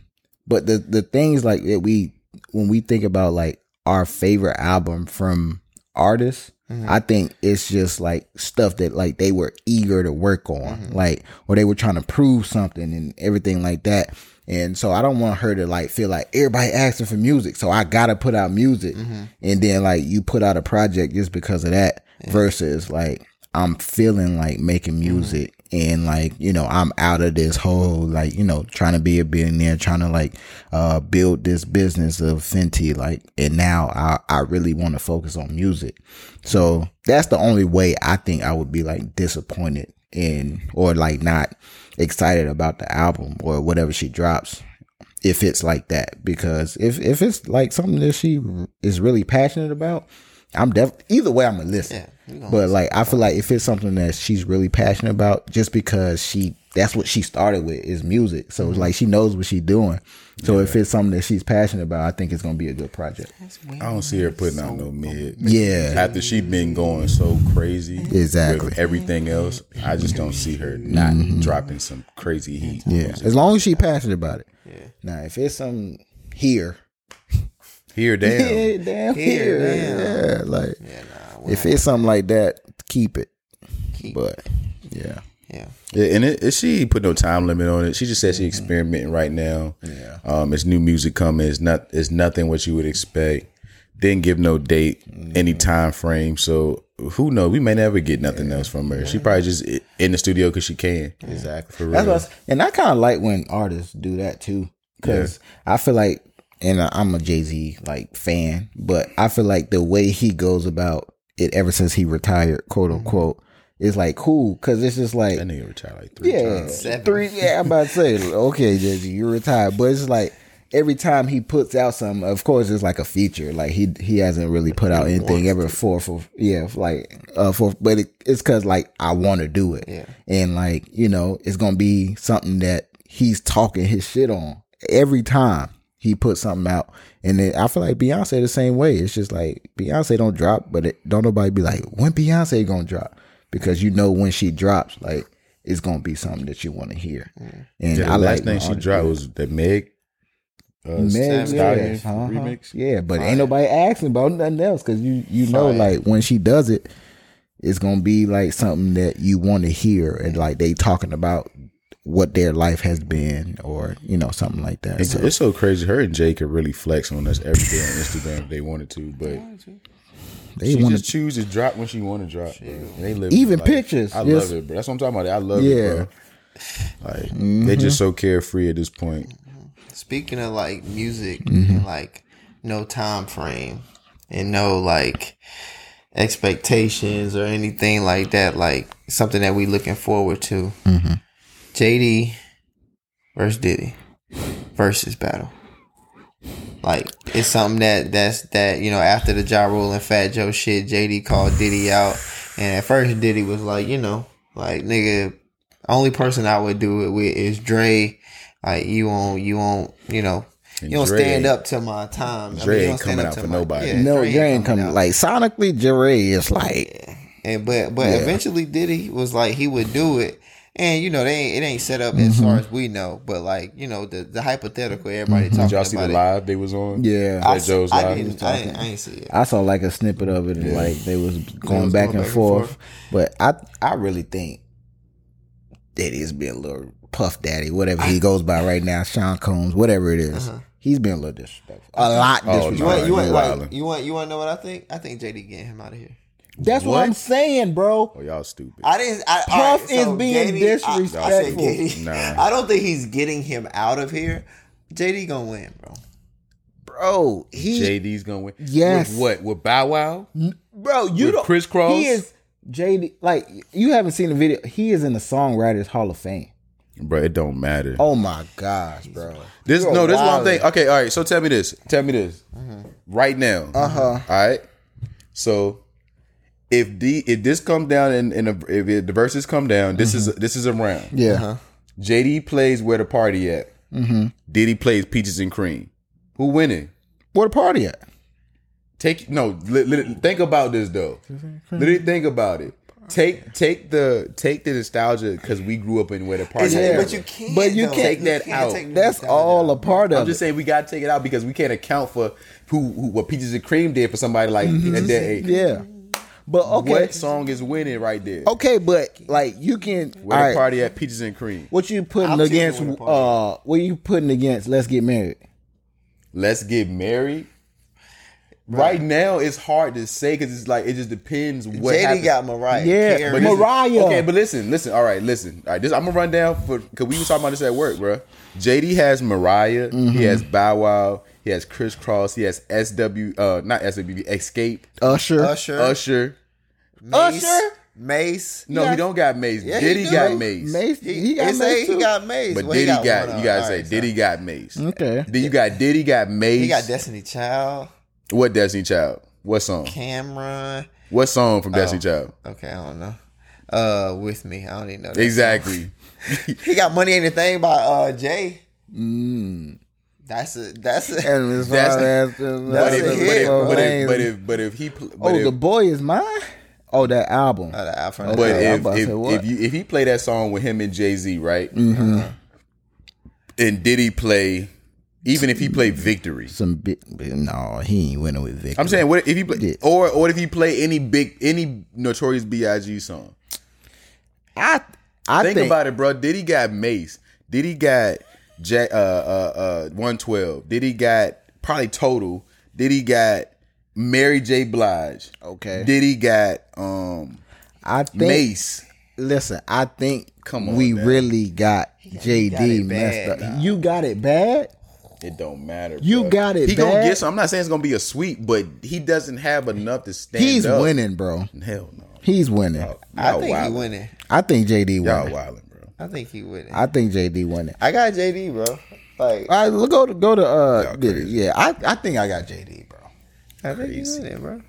but the the things like that we when we think about like our favorite album from artists, I think it's just like stuff that like they were eager to work on, mm-hmm. like or they were trying to prove something and everything like that. And so I don't want her to like feel like everybody asking for music, so I gotta put out music, mm-hmm. and then like you put out a project just because of that, versus like I'm feeling like making mm-hmm. music and like, you know, I'm out of this whole like, you know, trying to be a billionaire, trying to like uh build this business of Fenty, like and now I I really want to focus on music. So that's the only way I think I would be like disappointed in or like not excited about the album or whatever she drops if it's like that because if if it's like something that she is really passionate about i'm def either way i'm gonna listen. Yeah, gonna but like i feel like if it's something that she's really passionate about just because she that's what she started with is music. So it's like she knows what she's doing. So if it's something that she's passionate about i think it's gonna be a good project. I don't see her putting out no mid. yeah. After she been going so crazy Exactly. with everything else, I just don't see her not mm-hmm. dropping some crazy heat. yeah as long as she's passionate about it. Yeah. Now if it's something here Here, damn. yeah, damn Here, here, damn. yeah like Yeah, nah. if it's something like that keep it keep- but yeah yeah. Yeah, and it, it, she put no time limit on it. She just said she experimenting right now. Yeah. Um, it's new music coming. It's not. It's nothing what you would expect. Didn't give no date, any time frame. So who knows? We may never get nothing else from her. She probably just in the studio because she can. Exactly. For That's real. what I s- and I kind of like when artists do that too, because I feel like, and I- I'm a Jay Z like fan, but I feel like the way he goes about it ever since he retired, quote unquote, is like cool because it's just like That nigga retired like three yeah, times. Seven. three. Yeah, I'm about to say, okay, Jay Z, you're retired, but it's like. Every time he puts out something, of course, it's like a feature. Like he he hasn't really put out anything ever for for yeah for like uh for but it, it's because like I want to do it Yeah. and like you know it's gonna be something that he's talking his shit on every time he put something out. And then i feel like beyonce the same way. It's just like beyonce don't drop but it, don't nobody be like when beyonce gonna drop? Because you know when she drops like it's gonna be something that you want to hear and Yeah, the i last like thing she dropped was the Meg. Uh, Meg, yeah, uh-huh. remix. Yeah, but ain't nobody asking about nothing else because you you know like when she does it, it's gonna be like something that you want to hear and like they talking about what their life has been or you know something like that. It's, So, it's so crazy. Her and Jay could really flex on us every day on Instagram if they wanted to, but they want just choose to drop when she want to drop. They live Even pictures, I yes. love it, bro. That's what I'm talking about. I love Yeah. it, bro. Like they just so carefree at this point. Speaking of like music Mm-hmm. and like no time frame and no like expectations or anything like that, like something that we looking forward to. Mm-hmm. JD versus Diddy versus battle. Like it's something that that's that you know after the Ja Rule and Fat Joe shit, JD called Diddy out, and at first Diddy was like, you know, like nigga, only person I would do it with is Dre. Like you won't, you won't, you know, And you don't Dre stand up to my time. I Dre you ain't coming out for my- nobody. yeah, no, Dre Dre ain't coming out. like sonically. Dre is like And but but Yeah. eventually Diddy was like he would do it. And you know they ain't, it ain't set up as Mm-hmm. far as we know, but like you know the the hypothetical everybody Mm-hmm. talking Did y'all see the about it. live they was on? Yeah. I, Joe's I, live. didn't, I, didn't, I ain't see it. I saw like a snippet of it and like they was going was back going and back and forth. forth. But I I really think Daddy is being a little puff daddy, whatever he goes by right now, Sean Combs, whatever it is. Uh-huh. He's been a little disrespectful. A lot Oh, disrespectful. You want, you want, you like, you want, you want to know what I think? I think JD getting him out of here. That's what? What? I'm saying, bro. Oh, y'all stupid. I didn't. I, Puff all right, is so being Gady- I- I, said disrespectful. Nah. I don't think he's getting him out of here. JD gonna win, bro. Bro, he JD's gonna win. Yes. With what? With Bow Wow? bro, you With don't Kris Kross? He is JD like you haven't seen the video. He is in the songwriters hall of fame. Bro, it don't matter. Oh my gosh, bro. This You're no, this is what I'm wildin'. thinking. Okay, all right. So tell me this. Tell me this. Right now. Uh huh. All right. So if the if this comes down and, and if it, the verses come down, this is this is a round. Yeah. JD plays where the party at. Mm-hmm. Diddy plays peaches and cream. Who winning? Where the party at? Take no. Li, li- think about this though. Literally think about it. Take take the take the nostalgia because we grew up in where the party. Yeah. But you can't. But you though. can't take that can't out. take That's nostalgia all a part of it. I'm just it. saying we gotta take it out because we can't account for who, who what peaches and cream did for somebody like at that age. Mm-hmm. Yeah. But okay. What song is winning right there? Okay, but like you can Where right, party at peaches and cream. what you putting I'm choosing against Where the Party uh what you putting against let's get married? Let's get married. Right now, it's hard to say because it's like it just depends what JD happens. got Mariah. Yeah, Carey. But listen- Mariah. Okay, but listen, listen. All right, listen. All right, this I'm gonna run down for because we were talking about this at work, bro. JD has Mariah. Mm-hmm. He has Bow Wow. He has Kris Kross. He has SW. Uh, not SWB. Xscape. Usher. Usher, Usher. Mase, Usher? Mase. No, he don't got Mase. Yeah, he Diddy do. got Mase. Mase. He, He, got it say Mase he got Mase. But Well, he Diddy got, one you gotta All say right, Diddy so- got Mase. Okay. Then you got Diddy got Mase. He got Destiny Child, what Destiny Child? What song? Cameron. What song from Oh. Destiny Child? Okay, I don't know. Uh, with me, I don't even know. That Exactly. He got money ain't a thing by uh Jay. That's a that's a. And as That's- That's a but, hit, if, but, if, but if but if he but Oh, if, the boy is mine? Oh, that album. Uh, the Afro- but Okay, if if, if you if he play that song with him and Jay Z, right? Mm-hmm. And did he play? Even if he played Victory, Some big no, he ain't winning with victory. I'm saying what if he play Yeah. or or if he play any big any Notorious B.I.G. song? I I think, think, about it, bro. Did he got Mace? Did he got Jack? Uh, uh, uh, one twelve. Did he got probably total? Did he got Mary J. Blige? Okay. Did he got um I think Mase? listen, I think Come on, we man. really got JD got messed bad, up. You got it bad? It don't matter. You bro. got it He gonna get some. I'm not saying it's gonna be a sweep, but he doesn't have enough to stand. He's up. winning, bro. Hell no. He's winning. I Y'all think he winning. I think JD Y'all winning. wilding, bro. I think he winning. I think JD winning. I got JD, bro. Like I look, go to go to uh Y'all yeah. I I think I got JD, bro. I think he winning, bro.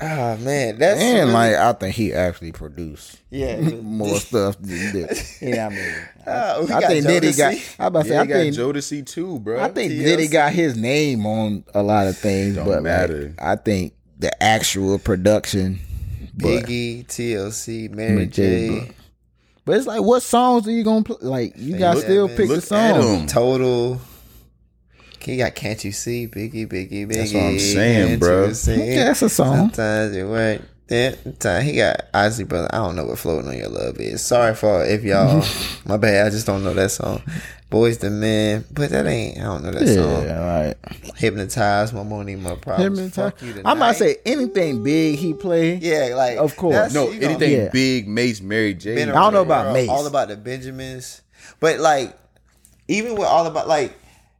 Ah man, that's And really- like I think he actually produced yeah, more stuff than Diddy. You know what I mean? We I got think Diddy got Jodeci. I about to say I got think Jodeci too, bro. I think TLC. Diddy got his name on a lot of things, Don't but like, matter. I think the actual production, but, Biggie, TLC, Mary Mary J. J. but it's like, what songs are you gonna play? Like, you got to Look- still pick the look at song. him. Total. He got Can't You See, Biggie, Biggie, Biggie. That's what I'm saying, Can't bro. You See? Okay, that's a song. Sometimes it work. Then time he got Ozzy brother. I don't know what floating on your love is. Sorry for if y'all. my bad. I just don't know that song. Boys the men, but that ain't. I don't know that song. Yeah, right. Hypnotized, my money, my problems. Him Fuck you I'm about tonight. say anything big he played. Yeah, like Of course. No, you know, anything Yeah. big, Mase, Mary J. I don't know about bro. Mase. All about the Benjamins, but like even with all about like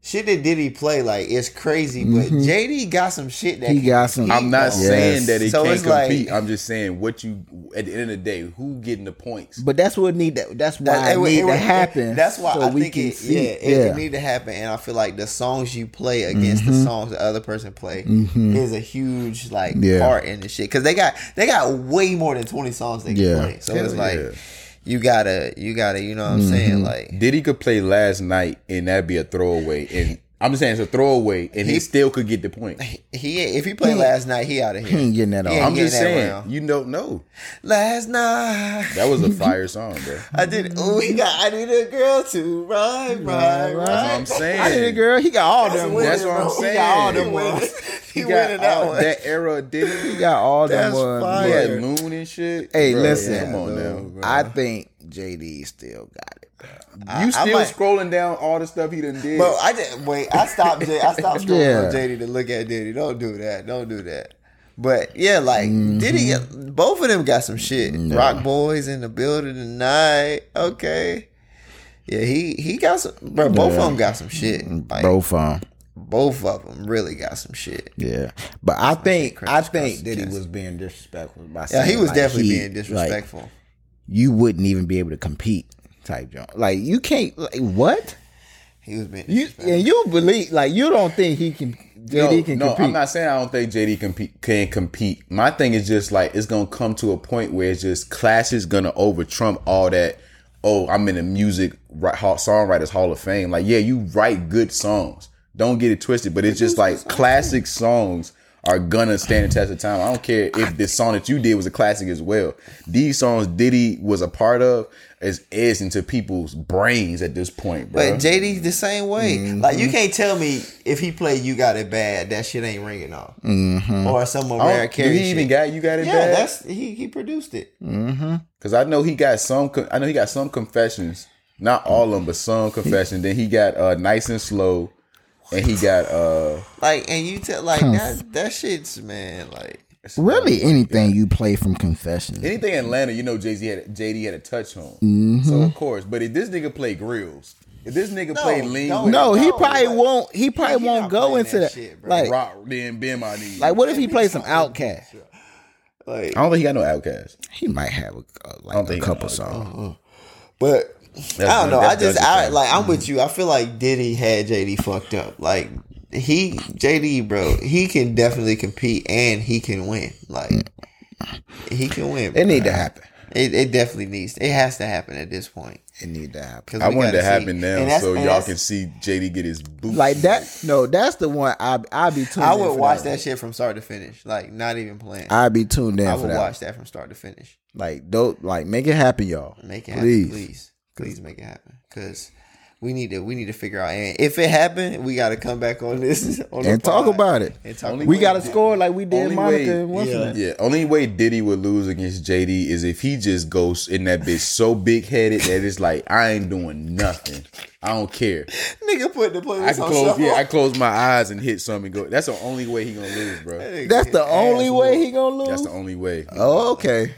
shit that Diddy play, like it's crazy. But JD got some shit that Mm-hmm. He can got some- I'm not though. Yes. saying that he So can't it's like- compete. I'm just saying what you at the end of the day, who getting the points? But that's what need that. That's why That- it, need would- to happen. That's why so I we think can it, see. yeah, it, yeah. it need to happen. And I feel like the songs you play against Mm-hmm. the songs the other person play is a huge like Yeah. part in the shit because they got they got way more than twenty songs they can Yeah. play. So Hell it's like yeah. You gotta you gotta you know what I'm Mm-hmm. saying like. Diddy could play last night and that'd be a throwaway. And I'm just saying it's a throwaway, and he, He- still could get the point. He if he played hmm. last night, he out of here. he ain't getting that He off. I'm just saying, round. you don't know. Last night That was a fire song, bro. I did. Oh, he got. I need a girl to ride, ride, ride. That's what I'm saying. I need a girl. He got all them. winning, That's what I'm bro. He saying. got all them ones. He, He got that all- one. that era of Diddy. He got all them That's ones. fire. He Yeah. had Loon and shit. Hey, Bro, listen. come on now. I think JD still got it. I- You still might- scrolling down all the stuff he done did. Bro, I just wait. I stopped. J- I stopped scrolling Yeah. on JD to look at Diddy. Don't do that. Don't do that. But yeah, like Mm-hmm. Diddy, both of them got some shit. Rock Boys in the building tonight. Okay. Yeah, he he got some. Bro, both of them got some shit. Like, Both um both of them really got some shit. yeah. But I think I think the that he was being disrespectful by Yeah, he was like, definitely he- being like, disrespectful. you wouldn't even be able to compete type joint. Like you can't like what? he was being You and you believe like you don't think he can no, JD can no, compete. I'm not saying I don't think JD compete, can compete. My thing is just like it's gonna come to a point where it's just class is gonna over trump all that. Oh, I'm in the music songwriters Hall of Fame. Like, yeah, you write good songs. Don't get it twisted, but it's just like classic songs are gonna stand the test of time. I don't care if this song that you did was a classic as well. These songs Diddy was a part of is etched into people's brains at this point, bro. But JD the same way. Mm-hmm. Like you can't tell me if he played "You Got It Bad" that shit ain't ringing off, Mm-hmm. or some Mariah Carey. he even shit. got you got it Yeah, bad? that's he. He produced it. Cause I know he got some. I know he got some confessions. Not all of them, but some confessions. Then he got uh, nice and slow, and he got uh. Like, and you tell like that. That shit's man. Like, really anything you play from Confessions. Anything in Atlanta, you know, Jay Z had JD had a touch on. Mm-hmm. So of course, but if this nigga play grills, if this nigga No, play lean, no, No, he probably like- won't. He probably he won't go into that that. shit, bro. like, rock, then bend my knees. like, what if he plays some OutKast? like, I don't think he got no OutKast. He might have a, a, don't like a think he couple got songs. but I don't know. I just, I like, I'm with you. I feel like Diddy had JD fucked up. Like, he JD, bro, he can definitely compete and he can win. Like, he can win. It need to happen. It, it definitely needs. To, It has to happen at this point. It need to happen. 'Cause I we want it to gotta see. happen now so y'all can see JD get his boots. Like that. No, that's the one. I I be tuned. I in would for watch that. that shit from start to finish. Like, not even playing. I'd be tuned in I for would that. watch that from start to finish. Like don't like make it happen, y'all. Make it Please. happen, please, please make it happen. Because we need to, we need to figure out. And if it happened, we got to come back on this on and talk pod about it. And talk Only We got to score like we did Monica way- and yeah. Yeah, only way Diddy would lose against JD is if he just goes in that bitch so big headed that it's like I ain't doing nothing. I don't care. Nigga put the playlist I can on close, shuffle. yeah, I close my eyes and hit something. And go. That's the only way he gonna lose, bro. That's the only way he gonna lose. That's the only way. oh, okay.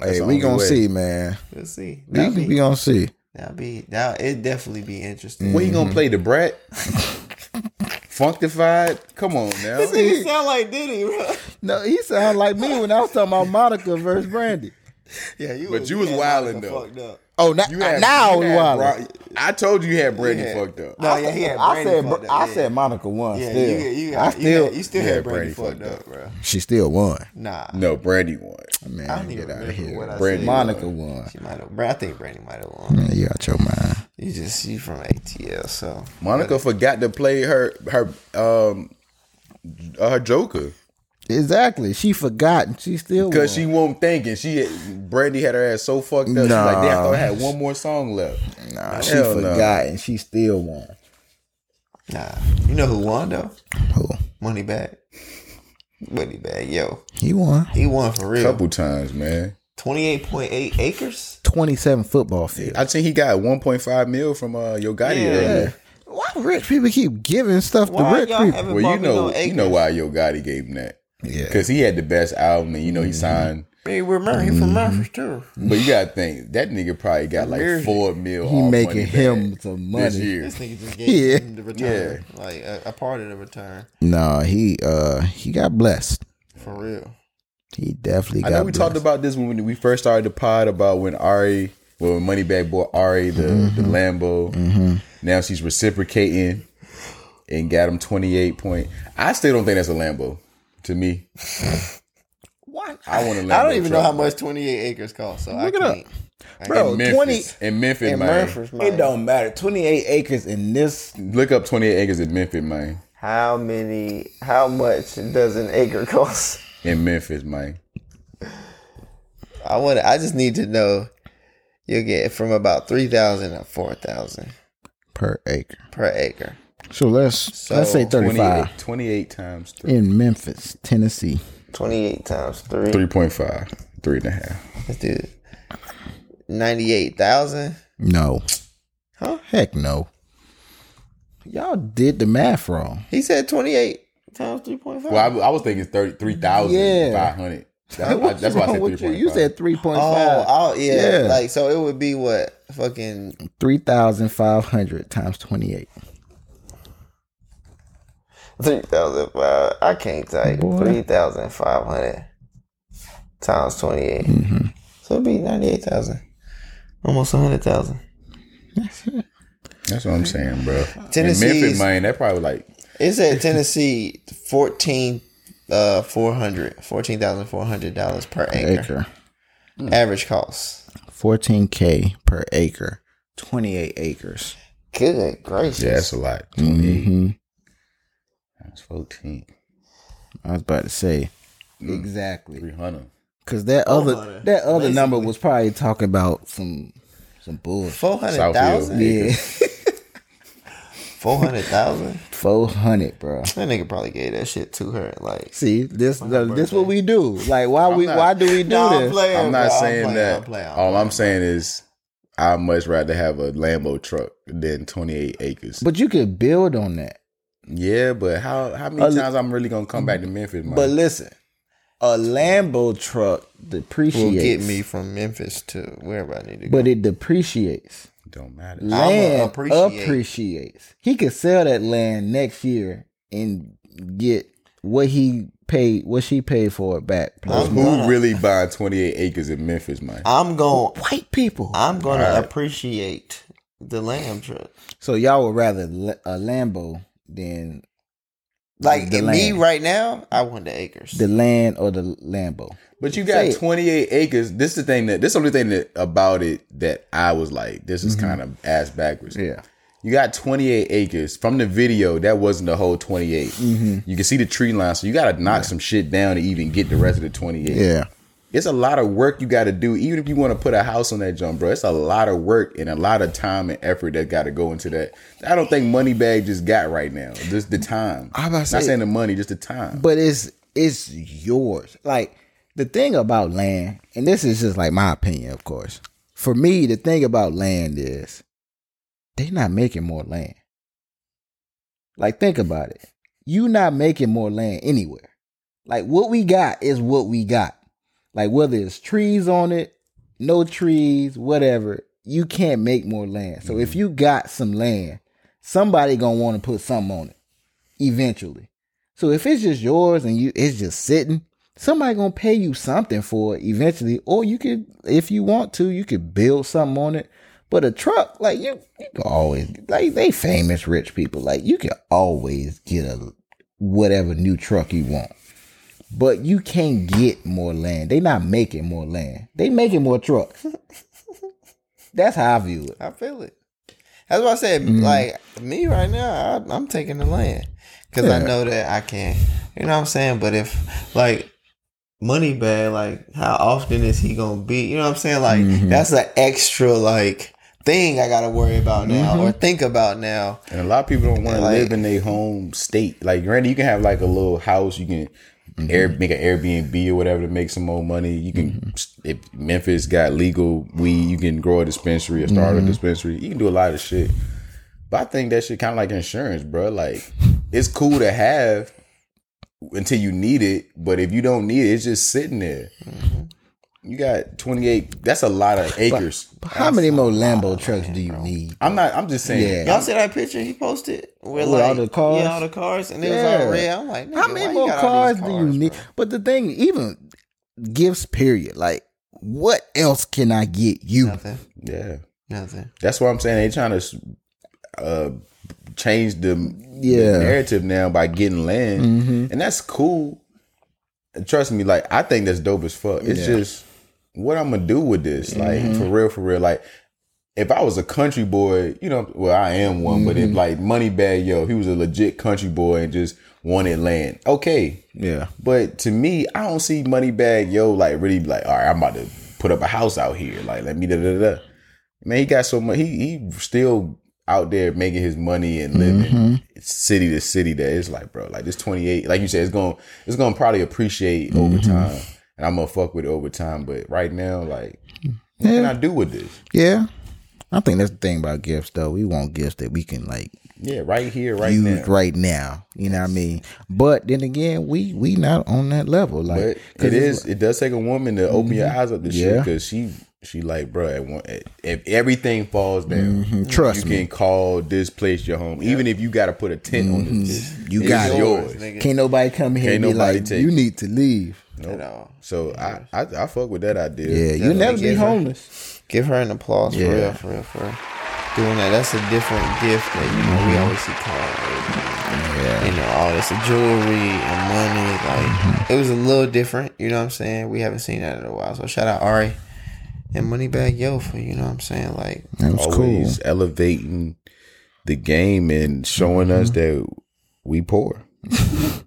Hey, we gonna way. see, man. We'll see. We, we gonna see. That'll be, that it definitely be interesting. What you gonna mm-hmm. play Da Brat? Funkdafied? Come on now. This nigga sound like Diddy, bro. No, he sound like me when I was talking about Monica versus Brandy. Yeah, you. But you was had wildin' Monica though. Fucked up. Oh, now, You had- now you we had wild. Bra- I told you you had Brandy Yeah. fucked up. No, yeah, he had I Brandy said, fucked up, I yeah. said Monica won. Yeah, still, you, you, I you, still, had, you still you had had Brandy Brandy fucked fucked up, bro. she still won. Nah, No, Brandy won. Man, I don't even get out of remember here. what I Brandy said. Monica won. She might have. I think Brandy might have won. Man, you out your mind. You just you from ATL, so Monica forgot to play her her um uh, her Joker Exactly. She forgot and she still won. because she won't thinking. She had, Brandy had her ass so fucked up. She's like, damn, I thought I had one more song left. Nah, she Hell no. forgot and she still won. nah. You know who won though? Who? Moneybagg. Money bag, yo, He won. he won for real. Couple times, man. Twenty eight point eight acres. Twenty-seven football field. I think he got 1.5 mil from uh, Yo Gotti Yeah. earlier. Why rich people keep giving stuff to rich people? Well, you know, no you know why Yo Gotti gave him that. Yeah. Because he had the best album, and you know he signed. Hey, we're Murray Mm-hmm. from Memphis too. But you gotta think that nigga probably got like Jersey. four mil. He off making Money him Bag some this money. year. This nigga just gave Yeah. him the return, like a, a part of the return No, he uh he got blessed. for real. He definitely I got know we blessed. talked about this when we first started the pod about when Ari, well, when Moneybagg bought Ari the the Lambo. Now she's reciprocating and got him twenty eight point. I still don't think that's a Lambo. To me, What? I want a Lambo. I don't even know how much twenty eight acres cost, so Look I it up. can't. I Bro, in Memphis, 20 in Memphis, In man. Memphis, man. It don't matter. Twenty eight acres in this Look up twenty eight acres in Memphis, man. How many? How much does an acre cost? In Memphis, man. I want. I just need to know. You'll get from about three thousand to four thousand per acre. per acre. So let's So, let's say thirty 28, five 28 times three. in Memphis, Tennessee. Twenty eight times three. 3.5, three and a half. Let's do it. ninety eight thousand. No. Huh? Heck no. Y'all did the math wrong. He said twenty eight times three point five. Well, I, I was thinking thirty three thousand Yeah. five hundred. That's, that's why I said What's three wrong with you? You five. said three point Oh, five. oh yeah. Yeah. Like so, it would be what fucking Three thousand five hundred times twenty eight. Three thousand five. I can't type Boy. three thousand five hundred times twenty eight. Mm-hmm. So it'd be ninety eight thousand, almost hundred thousand. That's what I'm saying, bro. Tennessee, In Memphis, man, that probably like It said Tennessee fourteen uh four hundred fourteen thousand four hundred dollars per acre. Acre. Average cost. Fourteen K per acre. Twenty eight acres. Good gracious. yeah, that's a lot. Twenty eight. hmm fourteen. I was about to say. Exactly. Three hundred. Cause that other that other number was probably talking about some some bullshit. Four hundred thousand. Yeah. Four hundred thousand. Four hundred, bro. That nigga probably gave that shit to her. Like See, this her this what we do. Like why we not- why do we do No, I'm this? playing, I'm not bro. I'm saying playing, that. I'm playing, I'm All. I'm saying is, I'd much rather have a Lambo truck than 28 acres. But you could build on that. Yeah, but how how many A- times I'm really gonna come back to Memphis, man? But listen, a Lambo truck depreciates. will get me from Memphis to wherever I need to go. but it depreciates. don't matter. Land appreciate. appreciates. He could sell that land next year and get what he paid, what she paid for it back. I'm Who gonna- really buying 28 acres in Memphis, man? I'm going. White people. I'm going to Alright. appreciate the lamb truck. So y'all would rather a Lambo than Like the me land. right now, I want the acres. the land or the Lambo. But you Say got it. 28 acres. This is the thing that this is the only thing that about it that I was like, this is kind of ass backwards. Mm-hmm. Yeah. You got 28 acres. From the video, that wasn't the whole 28. Mm-hmm. You can see the tree line, so you got to knock some shit down to even get the rest of the 28. Yeah. It's a lot of work you got to do, even if you want to put a house on that jump, bro. It's a lot of work and a lot of time and effort that got to go into that. I don't think money Moneybagg just got right now. Just the time. I about to Not saying the money, just the time. But it's it's yours. Like the thing about land, and this is just like my opinion, of course. For me, the thing about land is they're not making more land. Like think about it. You not making more land anywhere. Like what we got is what we got. Like whether it's trees on it, no trees, whatever, you can't make more land. So if mm-hmm. you got some land, somebody gonna want to put something on it eventually. So if it's just yours and you it's just sitting, somebody gonna pay you something for it eventually. Or you could, if you want to, you could build something on it. But a truck, like you, you can always like they famous rich people. Like you can always get a whatever new truck you want. But you can't get more land. They not making more land. They making more trucks. That's how I view it. I feel it. That's why I said, Mm-hmm. like me right now, I, I'm taking the land because I know that I can. You know what I'm saying? But if like money bad, like how often is he gonna be? You know what I'm saying? Like Mm-hmm. that's an extra like thing I got to worry about now Mm-hmm. or think about now. And a lot of people don't want to Like- live in their home state. Like, granted, you can have like a little house. You can air mm-hmm. make an Airbnb or whatever to make some more money. You can, mm-hmm. if Memphis got legal weed, you can grow a dispensary or start a mm-hmm. dispensary. You can do a lot of shit. But I think that shit kind of like insurance, bro. Like, it's cool to have until you need it, but if you don't need it, it's just sitting there. You got twenty eight. That's a lot of acres. How many more Lambo trucks do you need? I'm not. I'm just saying. Yeah. Y'all see that picture he posted with, With like all the cars? Yeah, all the cars, and it was Yeah. all red. I'm like, How many more got all cars do you cars, need? bro? But the thing, even gifts, period. Like, what else can I get you? Nothing. Yeah. Nothing. That's what I'm saying. They trying to uh, change the Yeah. narrative now by getting land, Mm-hmm. and that's cool. And trust me, like I think that's dope as fuck. It's Yeah. just what I'm gonna do with this, like Mm-hmm. for real, for real. Like if I was a country boy, you know, well I am one, but Mm-hmm. if like Moneybagg, Yo, he was a legit country boy and just wanted land, okay. Yeah. But to me, I don't see Moneybagg, Yo like really like, all right, I'm about to put up a house out here. Like, let me da da da. Man, he got so much. He he still out there making his money and living city to city. That it's like, bro, like this 28. Like you said, it's going to it's going to probably appreciate over time, and I'm gonna fuck with it over time. But right now, like, What can I do with this? Yeah. I think that's the thing about gifts though. We want gifts that we can like Yeah, right here, right use now. right now. You know what I mean? But then again, we we not on that level. Like But 'cause it it's is. It does take a woman to open your eyes up to shit because she she like, bro, if everything falls down, Mm-hmm. Trust you me. can call this place your home, even if you got to put a tent on this. Mm-hmm. You it's got it. yours. nigga. Can't nobody come here Can't and be nobody like, take you need to leave. Nope. At all. So I, I I fuck with that idea. Yeah, you'll Definitely never be give her- homeless. Give her an applause Yeah. for real, for real, for real. Doing that. That's a different gift that you know we always see cars. Yeah. You know, all this jewelry and money. Like it was a little different. You know what I'm saying? We haven't seen that in a while. So shout out Ari and Moneybagg Yo for you know what I'm saying. Like That was cool. Always elevating the game and showing us Mm-hmm. that we poor.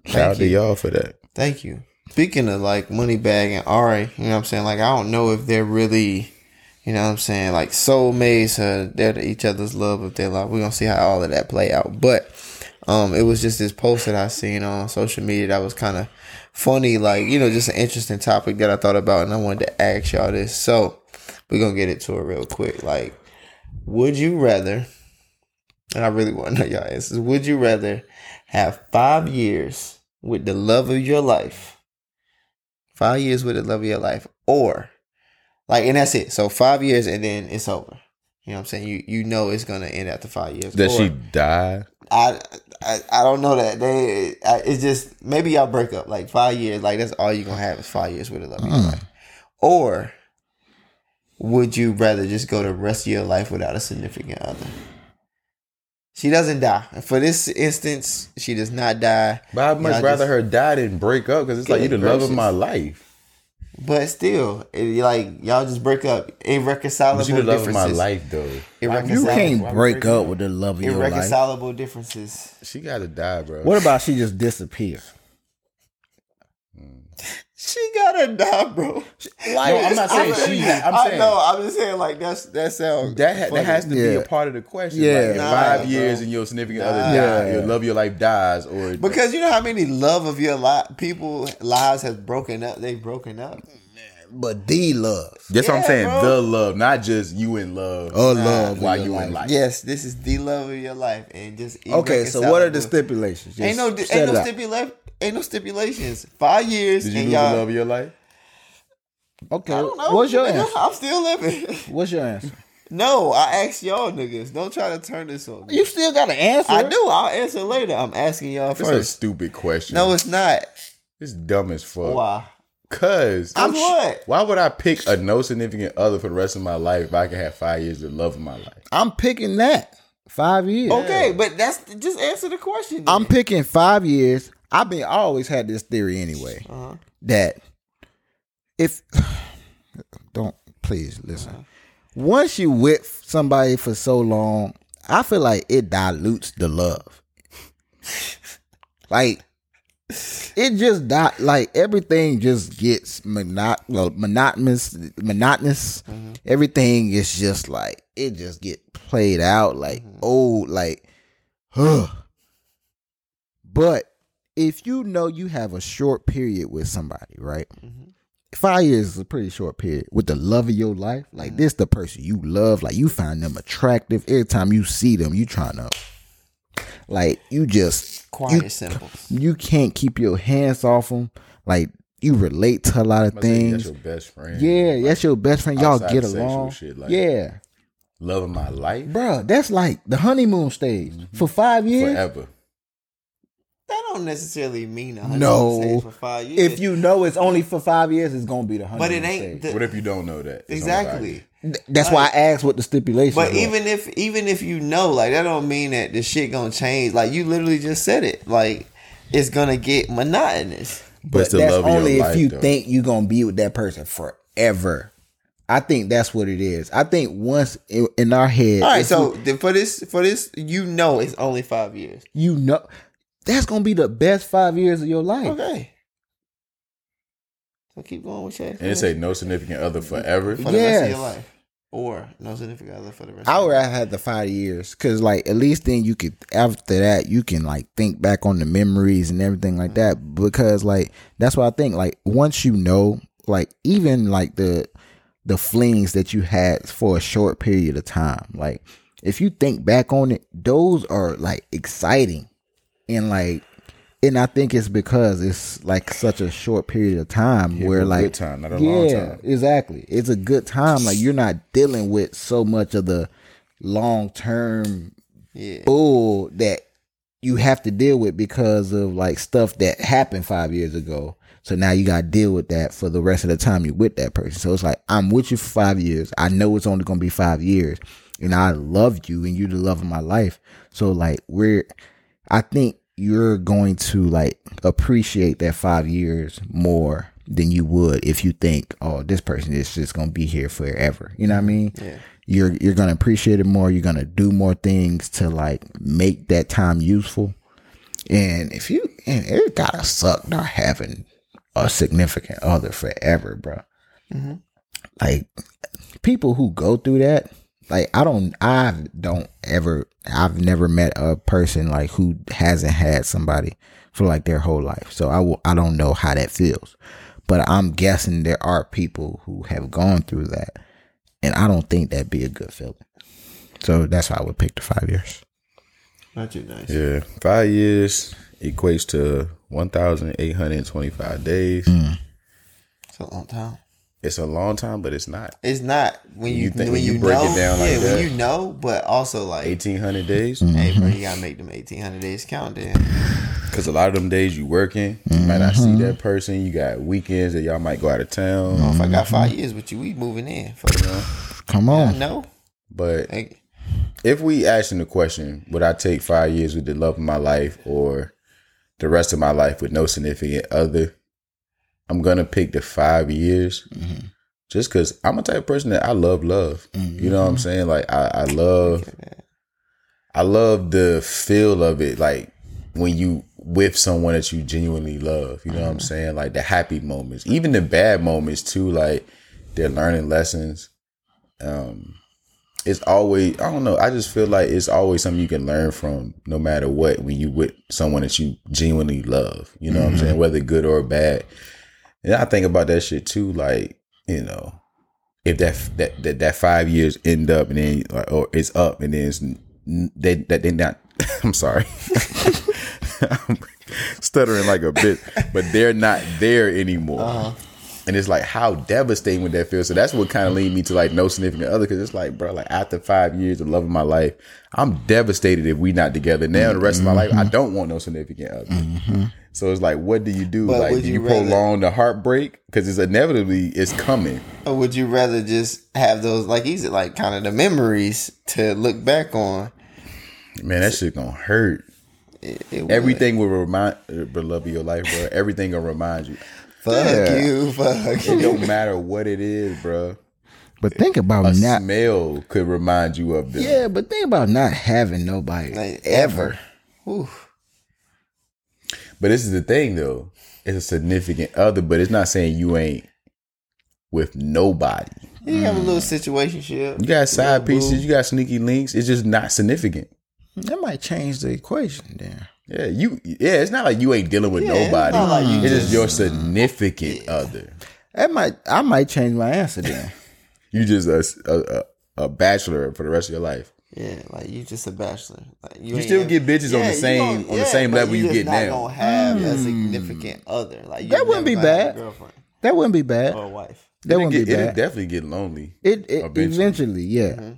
Shout out to y'all for that. Thank you. Speaking of like Moneybagg and Ari, you know what I'm saying? Like I don't know if they're really, you know what I'm saying, like soulmates or they're each other's love if they're like we're gonna see how all of that play out. But um it was just this post that I seen on social media that was kinda funny, like, you know, just an interesting topic that I thought about and I wanted to ask y'all this. So we're gonna get into it real quick. Like, would you rather and I really want to know y'all answers. Would you rather have five years with the love of your life? Five years with the love of your life, or like, and that's it. So five years and then it's over. You know what I'm saying? You you know it's gonna end after five years. That Or- she died. I, I I don't know that they. I, it's just maybe y'all break up like five years. Like that's all you are gonna have is five years with the love of your life. Or would you rather just go the rest of your life without a significant other? She doesn't die. For this instance, she does not die. But I'd much Y'all rather just- her die than break up because it's like you the Goodness love of my life. But still, it, like y'all just break up. Irreconcilable But you the love of my differences. life though. You can't break up up? with the love of your life. Irreconcilable differences. She gotta die, bro. What about she just disappear? Hmm. She gotta die, bro. Like, No, I'm not saying I- she. I'm I saying know. I'm just saying like that's that sounds that ha- that has to be a part of the question. Yeah. like, Nah, five bro. years and your significant Nah. other die, Yeah. your love of your life dies, or because you know how many love of your life people lives has broken up. They've broken up. but the love. that's what I'm saying. bro. The love, not just you in love. Oh, love. while you life. in life. Yes, this is the love of your life, and just Okay, so what are the irreconcilable. stipulations? Ain't no ain't no stipulation. Ain't no stipulations. Five years Did you and lose y'all. love of your life? Okay, I don't know. what's your nigga. answer? I'm still living. What's your answer? no, I asked y'all niggas. Don't try to turn this on. me. You still got to answer. I do. I'll answer later. I'm asking y'all That's a first. stupid question. No, it's not. it's dumb as fuck. Why? Cause I'm what? why would I pick a no significant other for the rest of my life if I can have five years of love in my life? I'm picking that. Five years. Okay, but that's just answer the question. then. I'm picking five years. I've been I always had this theory anyway Uh-huh. that if don't please listen. Uh-huh. Once you with somebody for so long, I feel like it dilutes the love. like it just di- like everything just gets monot- well, monotonous monotonous. Mm-hmm. Everything is just like it just get played out like Mm-hmm. old like huh. But if you know you have a short period with somebody, right? Mm-hmm. Five years is a pretty short period. With the love of your life, like Mm-hmm. this, the person you love, like you find them attractive. Every time you see them, you trying to, like, you just quiet you, symbols. you can't keep your hands off them. Like you relate to a lot of I say things. that's your best friend. Yeah, that's your best friend. Y'all get of along. shit, like- yeah, love of my life Bruh, that's like the honeymoon stage for five years. forever. That don't necessarily mean a hundred No. for five years. If you know it's only for five years, it's gonna be the honeymoon but it ain't. The, What if you don't know that? It's exactly. years. Th- That's why I asked what the stipulation. But was. even if even if you know, like that don't mean that the shit gonna change. Like you literally just said it. Like it's gonna get monotonous. But it's the that's only if life, you though. think you're gonna be with that person forever. I think that's what it is. I think once in, in our head, All right, so you, for this for this, you know it's only five years. you know that's gonna be the best five years of your life. Okay. So keep going with your And it say no significant other forever. for the rest of your life. Or no significant other for the rest I of would your have had the five years because, like, at least then you could after that you can like think back on the memories and everything like that. Mm-hmm. Because, like, that's what I think. Like, once you know, like, even like the the flings that you had for a short period of time. Like if you think back on it, those are like exciting and like and I think it's because it's like such a short period of time Yeah, where a like good time, not a long time. exactly. It's a good time. Like you're not dealing with so much of the long term Yeah. bull that you have to deal with because of like stuff that happened five years ago. So now you got to deal with that for the rest of the time you're with that person. So it's like, I'm with you for five years. I know it's only going to be five years and I love you and you're the love of my life. So like we're, I think you're going to like appreciate that five years more than you would if you think, oh, this person is just going to be here forever. You know what I mean? Yeah. you're you're gonna appreciate it more. You're gonna do more things to like make that time useful. And if you, and it gotta suck not having a significant other forever, bro. Mm-hmm. Like people who go through that, like I don't, I don't ever, I've never met a person like who hasn't had somebody for like their whole life. So I will, I don't know how that feels, but I'm guessing there are people who have gone through that, and I don't think that'd be a good feeling. So that's why I would pick the five years. Not too nice. Yeah, five years equates to one thousand eight hundred twenty-five days. Mm. It's a long time. It's a long time, but it's not It's not when you, You think- when when you, you break it know, down like yeah, that. when you know, but also like, eighteen hundred days. hey, bro, you mm-hmm. gotta make them eighteen hundred days count. Then Because a lot of them days you working, you might not see that mm-hmm. person. You got weekends that y'all might go out of town. if I got five mm-hmm. years with you, we moving in. For Come on, no, But Like, if we asking the question, would I take five years with the love of my life or the rest of my life with no significant other? I'm gonna pick the five years, just because I'm a type of person that I love love. You know what I'm saying? Like I, I love, I love the feel of it. Like when you with someone that you genuinely love. You know what I'm saying? Like the happy moments, even the bad moments too. Like they're learning lessons. Um, it's always I don't know. I just feel like it's always something you can learn from, no matter what. When you with someone that you genuinely love, you know what I'm saying, whether good or bad. And I think about that shit too. Like you know, if that that that, that five years end up and then like, or it's up and then it's they that they not. I'm sorry. I'm stuttering like a bit, but they're not there anymore. Uh-huh. And it's like how devastating would that feel? So that's what kind of lead me to like no significant other because it's like, bro, like after five years of loving my life, I'm devastated if we not together. Now the rest of my mm-hmm. life, I don't want no significant other. Mm-hmm. So it's like, what do you do? But like, do you, you rather- prolong the heartbreak because it's inevitably it's coming. or would you rather just have those like easy, like kind of the memories to look back on? Man, that shit gonna hurt. It, it would. Everything will remind, uh, but love of your life, bro. Everything gonna remind you. Fuck Yeah. you, fuck It you. don't matter what it is, bro. but think about A not. smell could remind you of them. Yeah, but think about not having nobody Like, ever. Ooh. But this is the thing, though. It's a significant other, but it's not saying you ain't with nobody. You have a little mm. situation ship. You got side pieces, boo. you got sneaky links. It's just not significant. That might change the equation then. Yeah, you. Yeah, it's not like you ain't dealing with Yeah, it's nobody. not like you it's just just- your significant other. That might I might change my answer then. You just a, a, a, a bachelor for the rest of your life. Yeah, like you just a bachelor. Like You ain't still have- get bitches on the you same- on the same level you just get not now. Don't have a hmm. significant other. Like That wouldn't be gonna have a bad. Girlfriend That wouldn't be bad. or a wife. That wouldn't get, be it'll bad. definitely get lonely. It, it Eventually. eventually, yeah, mm-hmm.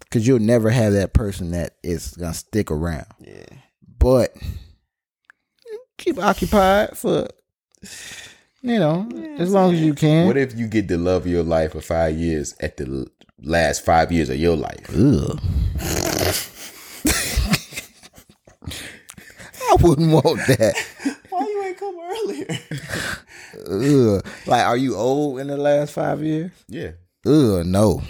because you'll never have that person that is gonna stick around. Yeah. But keep occupied for you know as long as you can. What if you get the love of your life for five years at the l- last five years of your life? I wouldn't want that. Why you ain't come earlier? Ugh. Like, are you old in the last five years? Yeah. Ugh, no.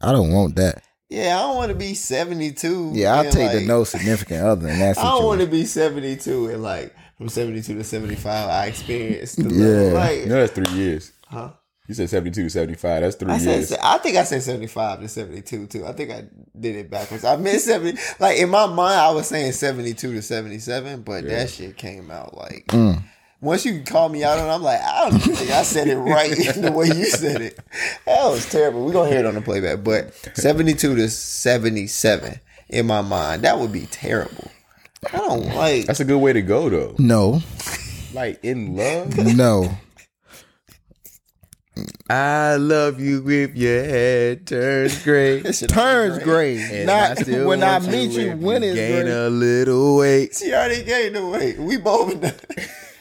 I don't want that. yeah, I don't want to be seventy two. Yeah, I'll take the no significant other in that Situation. I don't want to be seventy two and like from seventy two to seventy five. I experienced the Yeah. love. Like, You know that's three years. huh? You said 72 to 75. That's three I years. said, I think I said 75 to 72 too. I think I did it backwards. I meant 70. Like in my mind, I was saying 72 to 77, but that shit came out like Mm. once you call me out on, it, I'm like, I don't think I said it right the way you said it. That was terrible. We're gonna hear it on the playback, but 72 to 77 in my mind, that would be terrible. I don't like. That's a good way to go though. No, Like in love. no. I love you if your head turns gray. That Turns gray. And Not still when I meet you. if When is gain gray? a little weight. She already gained the weight. We both.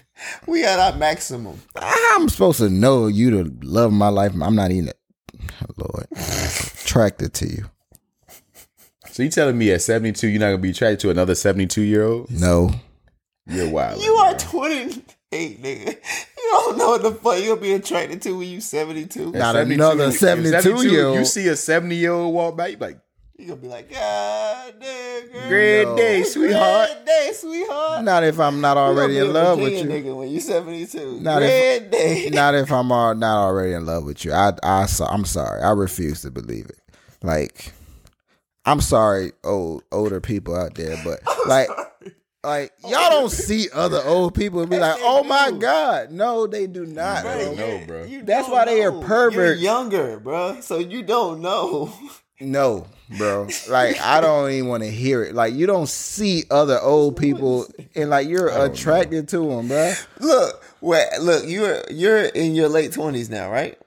we at our maximum. I'm supposed to know you to love my life. I'm not even. Lord, attracted to you. So you telling me at 72 you're not gonna be attracted to another 72 year old? No, You're wild. You are 28, nigga. You don't know what the fuck you'll be attracted to when you 72. Not another 72 year old. You see a 70 year old walk by, you be like, You gonna be like, God damn, girl. great No. day, sweetheart. Great day, sweetheart. not if I'm not already in gonna be a love with you. nigga when you 72. Not Great day. Not if I'm all, not already in love with you. I, I, I'm sorry. I refuse to believe it. Like, I'm sorry, old older people out there, but like, like y'all don't see other old people and be like, "Oh my do. god!" No, they do not. Bro, bro. no, bro. you That's don't why they are know. perverts. You're younger, bro. So you don't know. No, bro. Like I don't even want to hear it. Like you don't see other old people and like you're attracted to them, bro. Look, wait, look, you're you're in your late 20s now, right?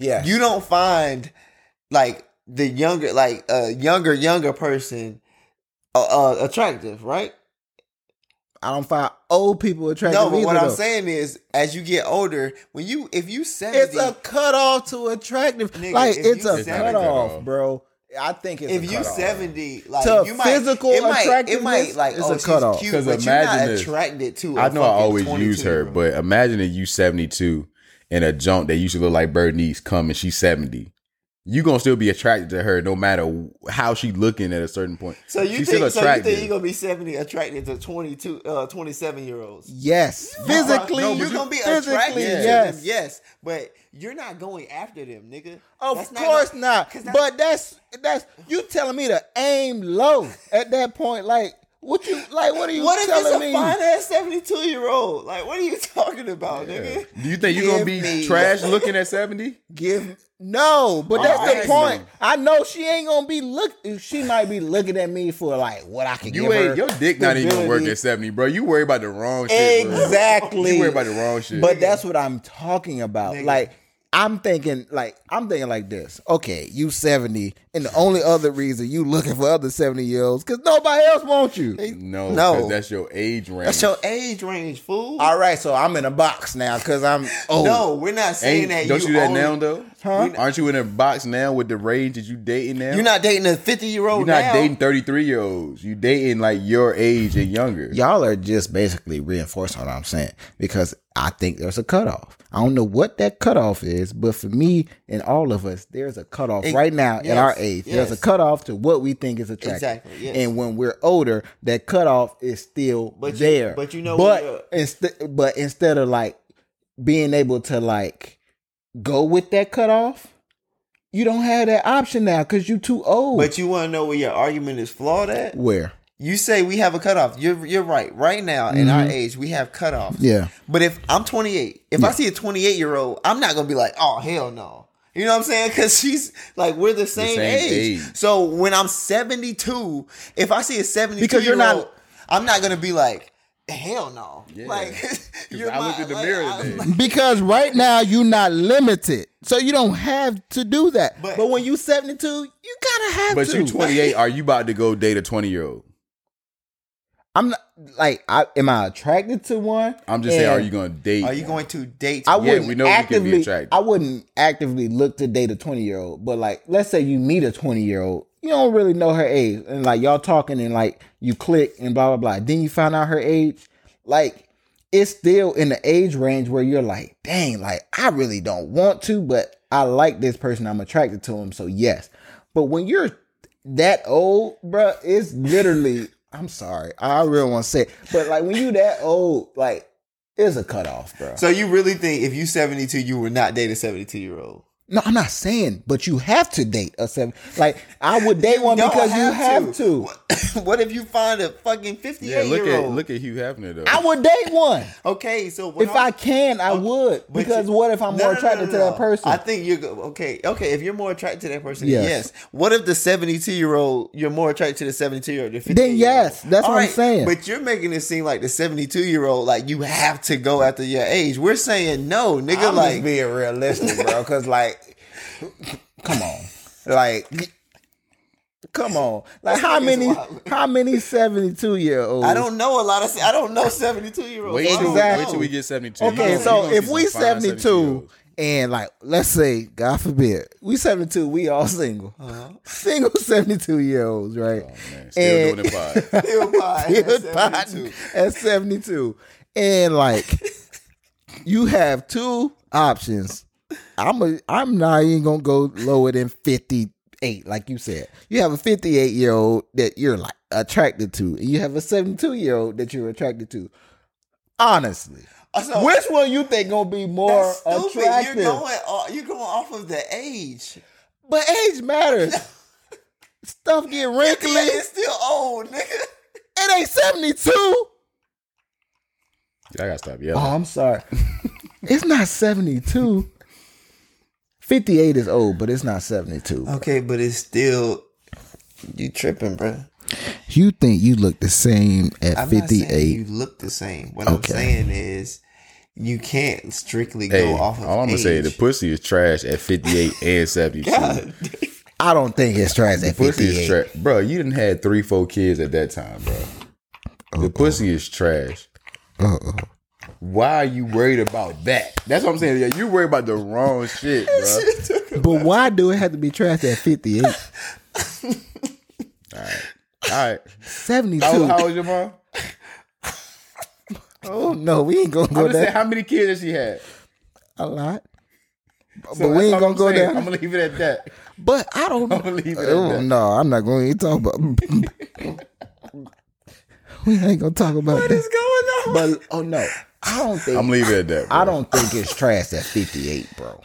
Yeah. you don't find like the younger like a younger younger person uh, uh attractive right I don't find old people attractive. no but either, what i'm though. saying is as you get older when you if you 70 It's a cutoff to attractive. Nigga, like it's a It's not a cutoff, cutoff. bro. I think it's if you cutoff. 70 like To you might physical it might, it might like it's oh a she's cutoff. cute 'Cause but you're not imagine this. attracted to I I know I always use her, but imagine if you 72 and a junk that used to look like Bernice come and she's 70. You gonna still be attracted to her no matter how she looking at a certain point. so you She's think still so you think you're gonna be 70 attracted to 22 uh 27 year olds Yes, physically, no, you're gonna be physically, attracted to yes. them, yes, but you're not going after them, nigga. Of That's course not. 'cause But that's that's you telling me to aim low at that point. Like what you like? What are you what if it's telling a me? fine ass seventy two year old? Like, what are you talking about, nigga? Do you think you're gonna be me- trash looking at 70? Give no, but oh, that's Alright, the point. man. I know she ain't gonna be look. She might be looking at me for like what I can You give her. ain't your dick not even gonna work at 70, bro. You worry about the wrong shit. bro. Exactly. You worry about the wrong shit. But that's what I'm talking about. Nigga. Like I'm thinking, like I'm thinking like this. Okay, you 70, and the only other reason you looking for other 70 year olds because nobody else wants you. no, No. no, that's your age range. That's your age range, fool. All right, so I'm in a box now because I'm old. no, we're not saying Ain't, that. don't you, you do that only- now though? Huh? Aren't you in a box now with the range that you dating now? You're not dating a fifty year old. You're not now. dating 33 year olds. You dating like your age and younger. Y'all are just basically reinforcing what I'm saying because I think there's a cutoff. I don't know what that cutoff is, but for me and all of us, there's a cutoff Ex- right now at our age. There's a cutoff to what we think is attractive. Exactly, yes. And when we're older, that cutoff is still But you- there. but you know but instead, but instead of like being able to like go with that cutoff, you don't have that option now because you're too old. But you want to know where your argument is flawed at? where? You say we have a cutoff. You're you're right. Right now, in our age, we have cutoffs. Mm-hmm. Yeah. But if I'm 28, if I see a 28 year old, I'm not gonna be like, oh hell no. You know what I'm saying? Because she's like we're the same, same age. age. So when I'm 72, if I see a 72 Because you're year not- old, I'm not gonna be like, hell no. Yeah. Like 'Cause you're I my- looked in the like, mirror I- today. Because right now you're not limited, so you don't have to do that. But- But, when you're 72, you gotta have But to. you 28. Are you about to go date a 20 year old? I'm not like, I am I attracted to one? I'm just saying, are you going to date? Are you going to date? I Yeah, wouldn't we know we can be actively. attracted. I wouldn't actively look to date a 20 year old. But like, let's say you meet a 20 year old, you don't really know her age, and like y'all talking and like you click and blah blah blah. Then you find out her age. Like, it's still in the age range where you're like, dang, like I really don't want to, but I like this person. I'm attracted to him, so yes. But when you're that old, bruh, it's literally. I'm sorry, I really want to say, it, but like when you that old, like it's a cutoff, bro. So you really think if you 72, you were not dating 72 year old? No, I'm not saying, but you have to date a seven. Like I would date one don't because you have to. What, what if you find a fucking fifty eight Yeah, look year at old? look at Hugh Hefner though. I would date one Okay, so what if I'm- I can. I would because you- what if I'm No, more no, no, attracted no, to that person? I think you're go- okay. Okay, if you're more attracted to that person, Yes. yes. What if the 72 year old you're more attracted to the 72 year old? Then yes, that's what I'm saying. But you're making it seem like the 72 year old like you have to go after your age. We're saying no, nigga. I'm like just being realistic, bro. Because like, come on, like, come on, like how many, wild. how many seventy two year olds? I don't know a lot of. I don't know 72 year olds. wait till Exactly. wait till we get seventy two. Okay, so if we 72 and like let's say, God forbid, we 72, we all single. Uh-huh. Single 72 year olds, right? Oh, man, still And- doing it pod. Still pie Good at 72. pot at 72. And like you have two options. I'm a I'm not even gonna go lower than 58, like you said. You have a 58 year old that you're like attracted to, and you have a 72 year old that you're attracted to. Honestly. Uh, so- Which one you think gonna be more That's stupid. attractive? You're going. off- You're going off of the age. but age matters. Stuff get wrinkly. It's still old, nigga. It ain't 72. I gotta stop yelling. Oh, I'm sorry. it's not 72. 58 is old, but it's not 72. Okay, but it's still you tripping, bro. You think you look the same at I'm not 58? you look the same. What Okay. I'm saying is you can't strictly hey, go off of all I'm gonna age. say, the pussy is trash at fifty eight and seventy two. God, I don't think it's trash at Pussy is 58. trash, bro. You didn't had three, four kids at that time, bro. The pussy is trash. Uh-oh. Why are you worried about that? That's what I'm saying. Yeah, you worry about the wrong shit, bro. But why do it have to be trash at 58? All right. All right. 72. How, how old your mom? oh, no, we ain't going to go just saying, there how many kids has she had? a lot. So but we ain't all going I'm to go saying. there. I'm gonna leave it at that. But I don't I'm gonna leave it at Oh, that. no, I'm not going to talk about We ain't going to talk about what that. is going on? But, oh, no. I don't think. I'm leaving it at that. Bro. I don't think it's trash at 58, bro.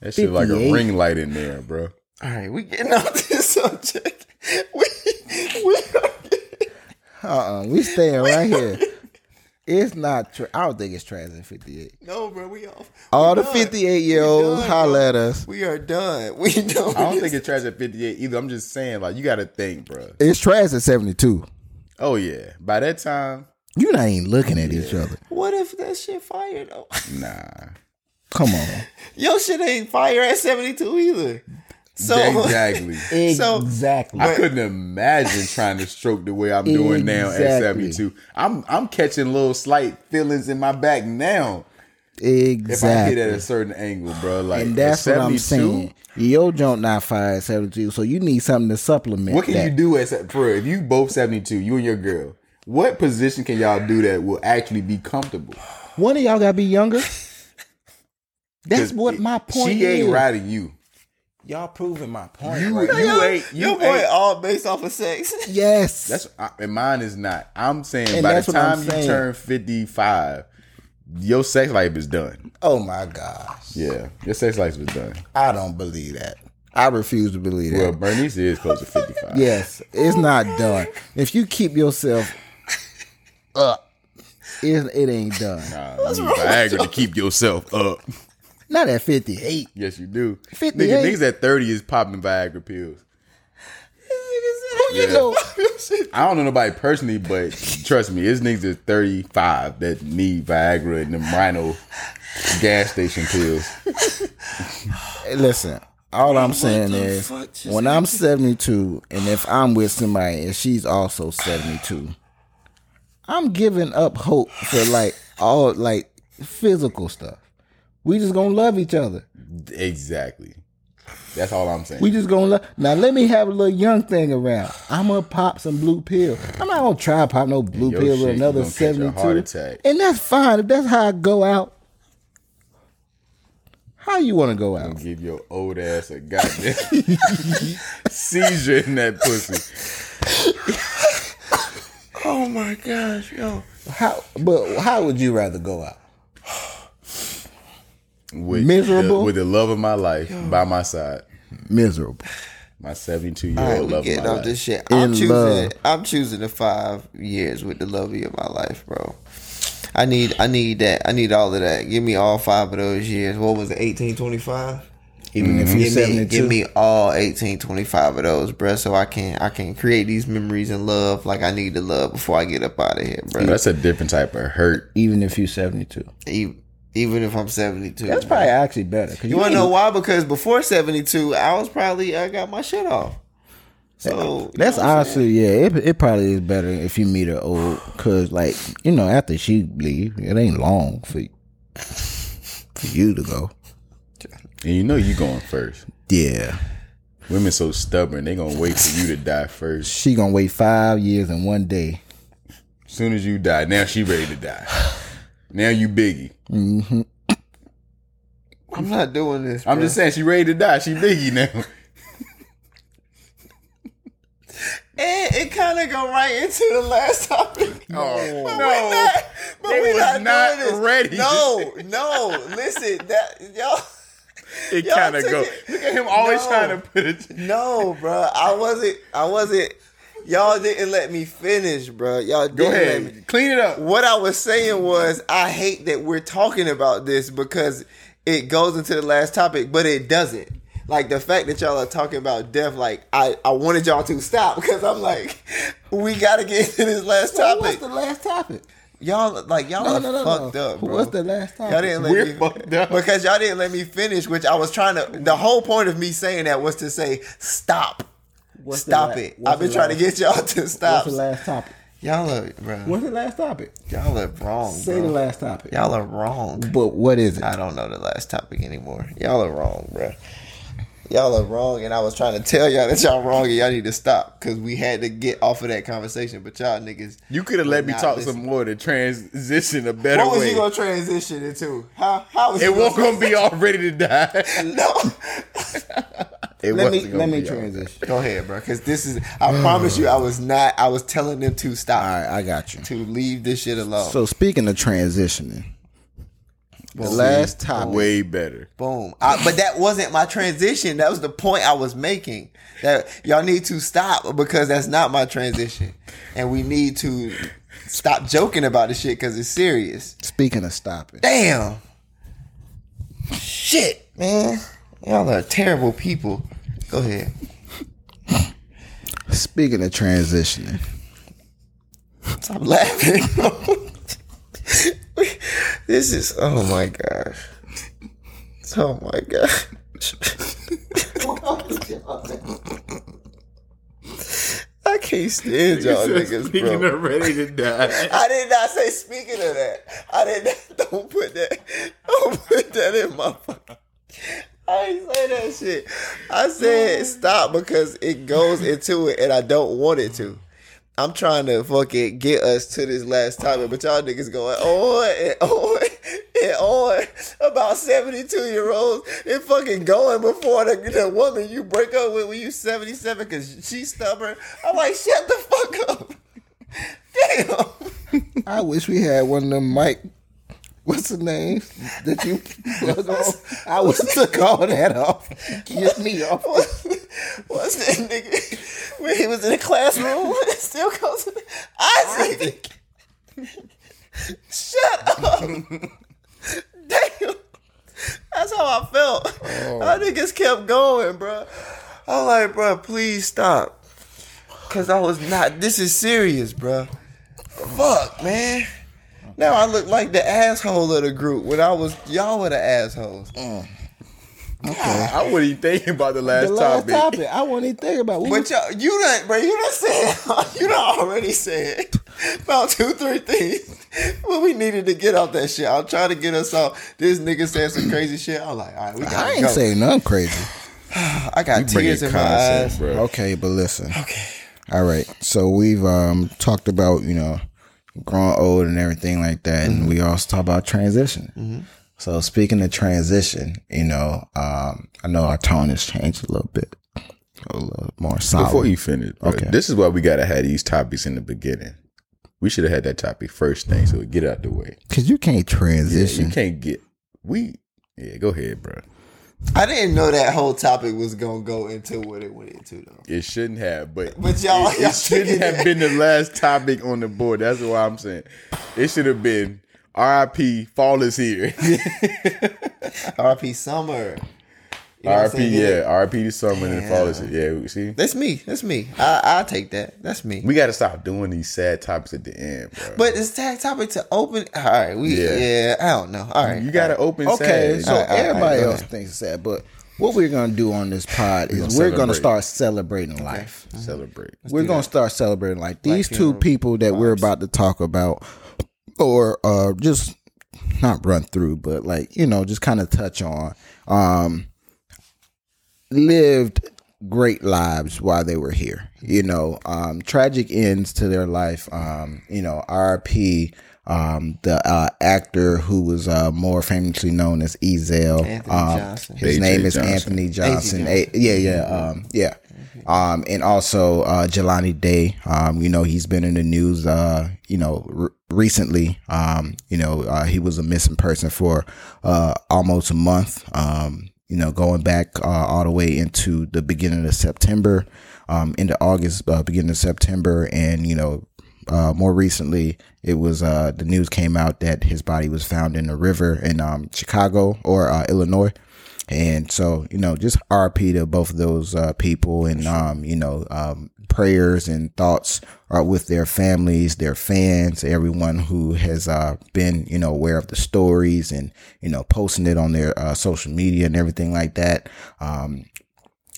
That shit like a ring light in there, bro. All right, we getting off this subject. We we are Uh-uh. We staying right here. It's not. Tra- I don't think it's trash at 58. no, bro. We off. All We the 58 year We olds, done, holla at us. We are done. We don't. I don't think it's trash at 58 either. I'm just saying, like, you got to think, bro. It's trash at 72. Oh yeah, by that time, You're not even looking at each other. What if that shit fire though? nah. Come on. Your shit ain't fire at 72 either. So exactly. So- exactly. I couldn't imagine trying to stroke the way I'm doing now at 72. I'm I'm catching little slight feelings in my back now Exactly. if I hit at a certain angle, bro. Like and that's what I'm saying. Your jump not fire at 72, so you need something to supplement. What can that. you do as for if you both 72, you and your girl? What position can y'all do that will actually be comfortable? One of y'all gotta be younger. That's what my point is. She ain't is. riding you. Y'all proving my point. You, right you now. ain't you Your boy ain't all based off of sex. Yes. That's I- and mine is not. I'm saying And by the time you turn 55, your sex life is done. oh my gosh. Yeah, your sex life is done. I don't believe that. I refuse to believe that. Well, Bernice is close to 55. Yes, it's not done. If you keep yourself up, it, it ain't done. Nah, you need Viagra to keep yourself up. Not at 58. Yes, you do. 58? Nigga, niggas at 30 is popping Viagra pills. You Yeah. know, I don't know nobody personally, but trust me, it's niggas at 35 that need Viagra and them Rhino gas station pills. listen, all I'm saying is fuck when I'm 72 and if I'm with somebody and she's also 72, I'm giving up hope for like all like physical stuff. We just gonna love each other. Exactly. That's all I'm saying. We just gonna love. Now let me have a little young thing around. I'm gonna pop some blue pill. I'm not gonna try pop no blue pill shit, with another a 72. And that's fine. If that's how I go out, how you want to go out? Give your old ass a goddamn seizure in that pussy. Oh my gosh, yo. How? But how would you rather go out? with Miserable? the, with the love of my life by my side. Miserable. My 72 year All right, old we love of getting my off life. this shit. I'm In choosing. love. I'm choosing the five years with the love of my life, bro. I need. I need that. I need all of that. Give me all five of those years. What was it? Eighteen twenty five. Even if mm-hmm. you're Give me, seventy give me all eighteen twenty five of those, bro. So I can I can create these memories and love like I need to love before I get up out of here, bro. That's a different type of hurt. even if you're seventy two. E- Even if I'm seventy two. That's probably actually better. You want to know why? Because before seventy two, I was probably I got my shit off. So That's you know what I'm saying? honestly, yeah. It, it probably is better if you meet her old, cause like you know, after she leave, it ain't long for for you to go. And you know you going first. Yeah, Women so stubborn, they gonna wait for you to die first. she gonna wait five years and one day. soon as you die, now she ready to die. Now you biggie. Mm-hmm. I'm not doing this. I'm bro. just saying she ready to die. She biggie now. And it kind of go right into the last topic. Oh, but no. we're not, but They we're was not, not doing this. ready. No, no. Listen, that y'all. It kind of took go. it- Look at him always No. trying to put it. No, bro. I wasn't. I wasn't. Y'all didn't let me finish, bro. Y'all didn't Go let me. ahead, clean it up. What I was saying was, I hate that we're talking about this because it goes into the last topic, but it doesn't. Like the fact that y'all are talking about death, like I, I wanted y'all to stop because I'm like, we gotta get into this last topic. What's the last topic? Y'all like y'all No, are no, no, fucked no. up, bro. What's the last topic? Y'all didn't let We're me fucked up. because y'all didn't let me finish, which I was trying to. The whole point of me saying that was to say stop. What's Stop la- it! I've been trying last- to get y'all to stop. What's the last topic? Y'all are, bro. What's the last topic? Y'all are wrong, Say bro. the last topic. Y'all are wrong. But what is it? I don't know the last topic anymore. Y'all are wrong, bro. Y'all are wrong, and I was trying to tell y'all that y'all wrong, and y'all need to stop because we had to get off of that conversation. But y'all niggas, You could have let me talk listen. some more to transition a better what was way. you gonna transition into? How how was it you won't gonna be all ready to die. no? It let me let me transition. Go ahead, bro. Because this is, I promise you, I was not. I was telling them to stop, All right, I got you. to leave this shit alone. So speaking of transitioning, the last topic. Way better. Boom. I, but that wasn't my transition. That was the point I was making. That y'all need to stop because that's not my transition, and we need to stop joking about the shit because it's serious. Speaking of stopping, Damn. Shit, man. Y'all are terrible people. Go ahead. speaking of transitioning, Stop laughing. this is oh my gosh. Oh my gosh. I can't stand y'all niggas, bro. of ready to die. I did not say speaking of that. I did not. Don't put that. Don't put that in my. fucking- I ain't say that shit. I said stop because it goes into it, and I don't want it to. I'm trying to fucking get us to this last topic, but y'all niggas going on and on and on about 72 year olds and fucking going before the, the woman you break up with when you 77 because she's stubborn. I'm like, shut the fuck up. Damn. I wish we had one of them Mike. What's the name that you plug on? I have took all that off. Get me off. What's that nigga? When he was in the classroom, it still goes to Isaac. Shut up. Damn. That's how I felt. Oh. Our niggas kept going, bro. I'm like, bro, please stop. Cause I was not. This is serious, bro. Fuck, man. Now I look like the asshole of the group when I was y'all were the assholes. Mm. I wasn't even thinking about the last, The last topic. topic. I won't even think about. We But y'all, you done, bro, you done said, you done already said about two, three things. Well, we needed to get off that shit. I'm trying to get us off. This nigga said some crazy shit. I'm like, all right, we gotta I ain't go. saying nothing crazy. I got Bring tears it in my eyes. bro. Okay, but listen. Okay. All right. So we've um talked about you know growing old and everything like that, and we also talk about transition. So speaking of transition, you know, um, I know our tone has changed a little bit, a little more solid. Before you finish, bro, Okay. this is why we gotta have these topics in the beginning. We should have had that topic first thing, so we get it out the way. Cause you can't Yeah, transition. you can't get we Yeah, go ahead, bro. I didn't know that whole topic was gonna go into what it went into though. It shouldn't have, but But y'all- it, y'all it shouldn't have that. been the last topic on the board. That's what I'm saying. It should have been R.I.P. Fall is here. RIP Summer. You know R.I.P. saying? Yeah, R.I.P. the summer and then fall is Yeah. here. Yeah, see, That's me. That's me. I I take that. That's me. we got to stop doing these sad topics at the end, bro. But it's tag topic to open. All right, we Yeah. yeah. I don't know. All right, you got to all open. Okay, sad. so All right, all right, everybody all right, go else thinks it's sad, but what we're gonna do on this pod is gonna we're gonna start celebrating life. celebrate. we're gonna start celebrating life. These two people that we're about to talk about, or uh, just not run through, but like you know, just kind of touch on, um, lived great lives while they were here. You know, um, tragic ends to their life. Um, you know, RP. Um, the uh, actor who was uh, more famously known as Ezal. Um, His A.J. name is Johnson. Anthony Johnson. Johnson. A- yeah, yeah, um, yeah. Um, and also uh, Jelani Day. Um, you know, he's been in the news. Uh, you know, recently. Um, you know, uh, he was a missing person for uh, almost a month. Um, you know, going back uh, all the way into the beginning of September, um, into August, uh, beginning of September, and you know, uh, more recently, it was uh, the news came out that his body was found in a river in um, Chicago or uh, Illinois. And so, you know, just RP to both of those uh, people and, um, you know, um, prayers and thoughts are with their families, their fans, everyone who has uh, been, you know, aware of the stories and, you know, posting it on their uh, social media and everything like that. Um,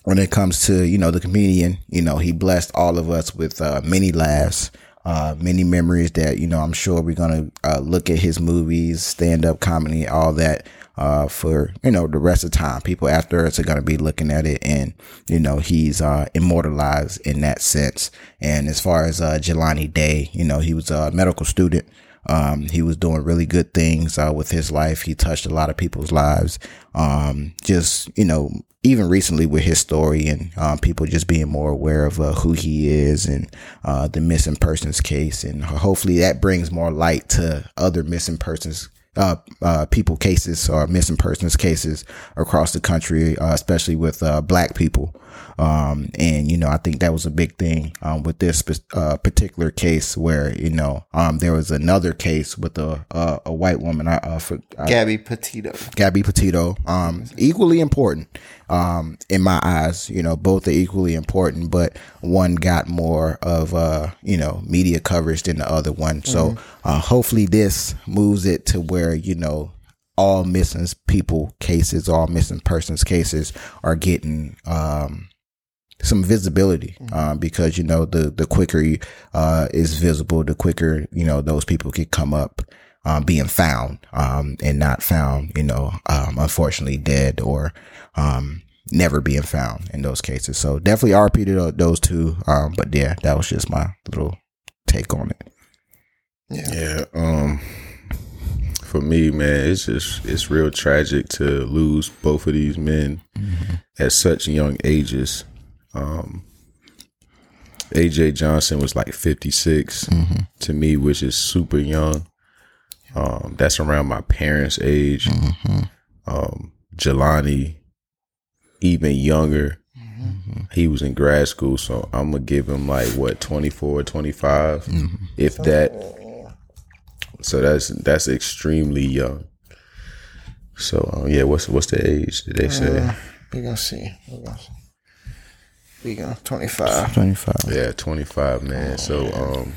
when it comes to you know the comedian you know he blessed all of us with uh, many laughs uh, many memories that you know i'm sure we're gonna uh, look at his movies stand-up comedy all that uh, for you know the rest of time people after us are gonna be looking at it and you know he's uh, immortalized in that sense and as far as uh, jelani day you know he was a medical student um, he was doing really good things uh, with his life. He touched a lot of people's lives. Um, just you know, even recently with his story and um, people just being more aware of uh, who he is and uh, the missing persons case, and hopefully that brings more light to other missing persons. Uh, uh, people cases or missing persons cases across the country, uh, especially with uh, black people. Um, and you know, I think that was a big thing um, with this uh, particular case where you know um, there was another case with a a, a white woman. I, uh, for, I Gabby Petito. Gabby Petito, um, equally important, um, in my eyes. You know, both are equally important, but one got more of, uh, you know, media coverage than the other one. So, uh, hopefully this moves it to where, you know, all missing people cases, all missing persons cases are getting, um, some visibility um, because you know the the quicker uh, is visible, the quicker you know those people can come up um, being found um, and not found, you know, um, unfortunately dead or um, never being found in those cases. So definitely RP to those two. Um, but yeah, that was just my little take on it. Yeah. Um. For me, man, it's just it's real tragic to lose both of these men at such young ages. Um. AJ Johnson was like 56 to me, which is super young. Um, that's around my parents' age. Um, Jelani, even younger. He was in grad school, so I'm gonna give him like what 24, 25, if that. So that's that's extremely young. So um, yeah, what's what's the age? Did they say? We gonna see. We gonna see. We gonna twenty five. 25. Yeah, 25, man. So um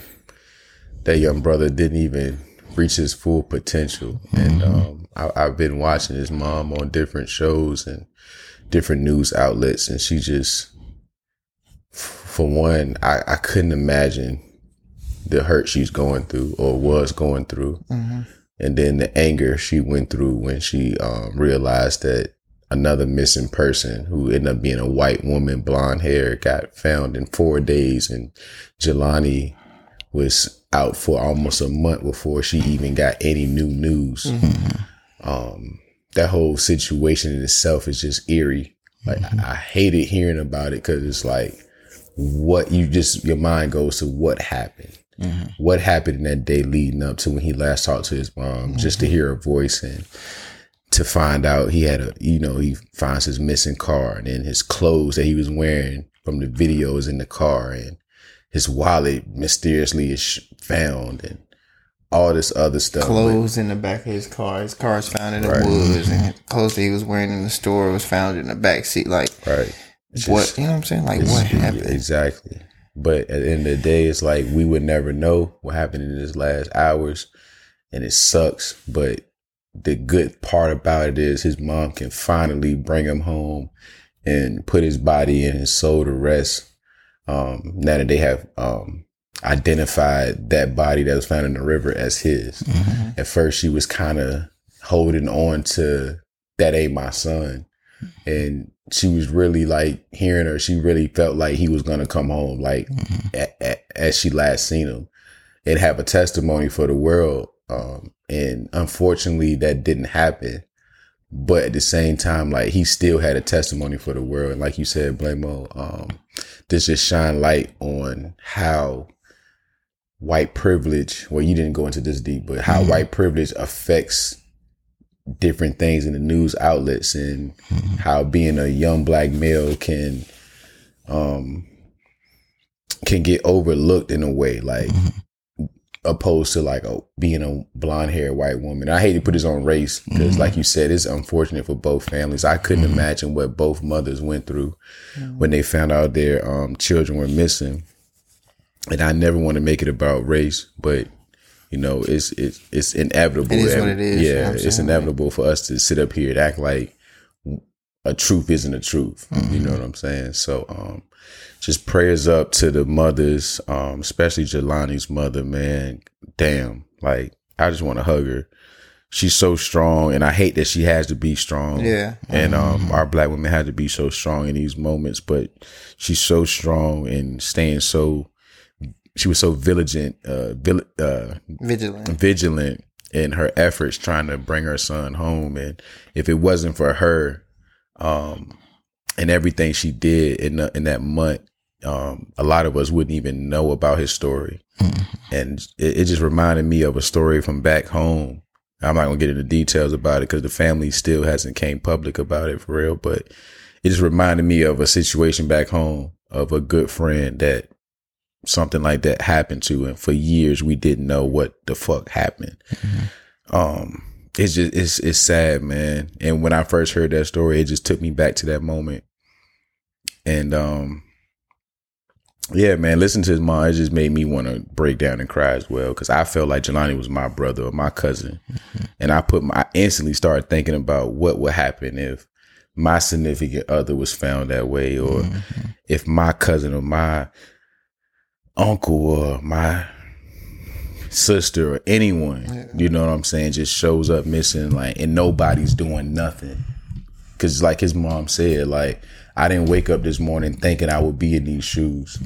that young brother didn't even reach his full potential. And um I, I've been watching his mom on different shows and different news outlets and she just for one, I, I couldn't imagine the hurt she's going through or was going through. And then the anger she went through when she um, realized that another missing person who ended up being a white woman, blonde hair, got found in four days. And Jelani was out for almost a month before she even got any new news. Mm-hmm. Um, that whole situation in itself is just eerie. Like I, I hated hearing about it because it's like what you just your mind goes to what happened. Mm-hmm. What happened in that day leading up to when he last talked to his mom, just to hear her voice and to find out he had a, you know, he finds his missing car and then his clothes that he was wearing from the videos in the car and his wallet mysteriously is found and all this other stuff. Clothes in the back of his car. His car is found in the Right. woods, and clothes that he was wearing in the store was found in the back seat. Like, Right. It's what? just- You know what I'm saying? Like, what happened? Exactly. But at the end of the day, it's like we would never know what happened in his last hours, and it sucks. But the good part about it is his mom can finally bring him home and put his body and his soul to rest. Um, now that they have um, identified that body that was found in the river as his. At first, she was kind of holding on to that ain't my son, and she was really like hearing her. She really felt like he was gonna come home, like a- a- as she last seen him, and have a testimony for the world. Um, and unfortunately, that didn't happen. But at the same time, like he still had a testimony for the world. And like you said, Blamo, um, this just shine light on how white privilege, well, you didn't go into this deep, but how mm-hmm. white privilege affects different things in the news outlets and mm-hmm. how being a young black male can um can get overlooked in a way. Like mm-hmm. Opposed to like a, being a blonde haired white woman. I hate to put this on race because, like you said, it's unfortunate for both families. I couldn't imagine what both mothers went through when they found out their um, children were missing. And I never want to make it about race, but you know, it's it's it's inevitable. It is what it is, Yeah, what I'm it's inevitable for us to sit up here and act like a truth isn't a truth. You know what I'm saying? So, um, just prayers up to the mothers, um, especially Jelani's mother, man. Damn, like I just want to hug her. She's so strong, and I hate that she has to be strong. Yeah. and um, our black women had to be so strong in these moments, but she's so strong and staying so. She was so vigilant, uh, vil- uh, Vigilant. vigilant in her efforts trying to bring her son home. And if it wasn't for her, um, and everything she did in the, in that month, um, a lot of us wouldn't even know about his story. And it, it just reminded me of a story from back home. I'm not gonna get into details about it because the family still hasn't came public about it for real. But it just reminded me of a situation back home of a good friend that something like that happened to, and for years we didn't know what the fuck happened. Um, it's just it's it's sad, man. And when I first heard that story, it just took me back to that moment. And um, yeah, man, listen to his mom. It just made me want to break down and cry as well because I felt like Jelani was my brother or my cousin, mm-hmm. and I put my I instantly started thinking about what would happen if my significant other was found that way, or mm-hmm. if my cousin or my uncle or my sister or anyone, you know what I'm saying, just shows up missing, like, and nobody's doing nothing. Cause like his mom said, like, I didn't wake up this morning thinking I would be in these shoes.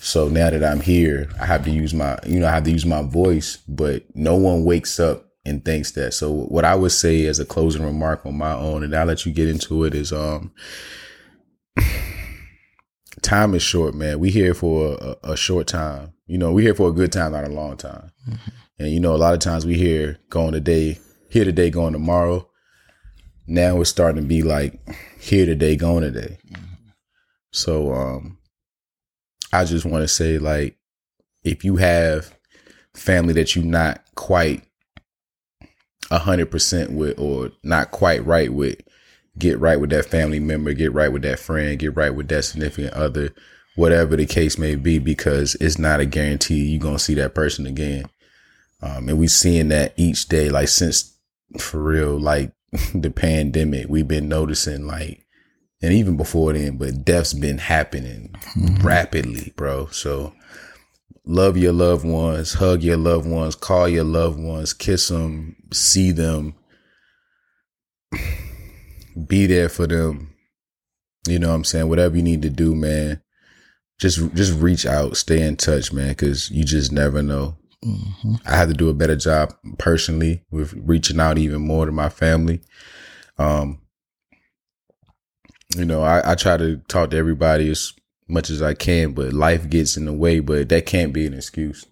So now that I'm here, I have to use my, you know, I have to use my voice, but no one wakes up and thinks that. So what I would say as a closing remark on my own, and I'll let you get into it, is um, time is short, man. We here for a, a short time. You know, we here for a good time, not a long time. And you know, a lot of times we here going today, here today, going tomorrow. Now it's starting to be like here today, going today. So um I just want to say like if you have family that you're not quite a hundred percent with or not quite right with, get right with that family member, get right with that friend, get right with that significant other, whatever the case may be, because it's not a guarantee you're gonna see that person again. Um, and we seeing that each day, like since for real, like the pandemic, we've been noticing like, and even before then, but death's been happening mm-hmm. rapidly, bro. So love your loved ones, hug your loved ones, call your loved ones, kiss them, see them, be there for them. You know what I'm saying? Whatever you need to do, man. Just just reach out, stay in touch, man, because you just never know. I had to do a better job personally with reaching out even more to my family. Um, you know, I, I try to talk to everybody as much as I can, but life gets in the way. But that can't be an excuse.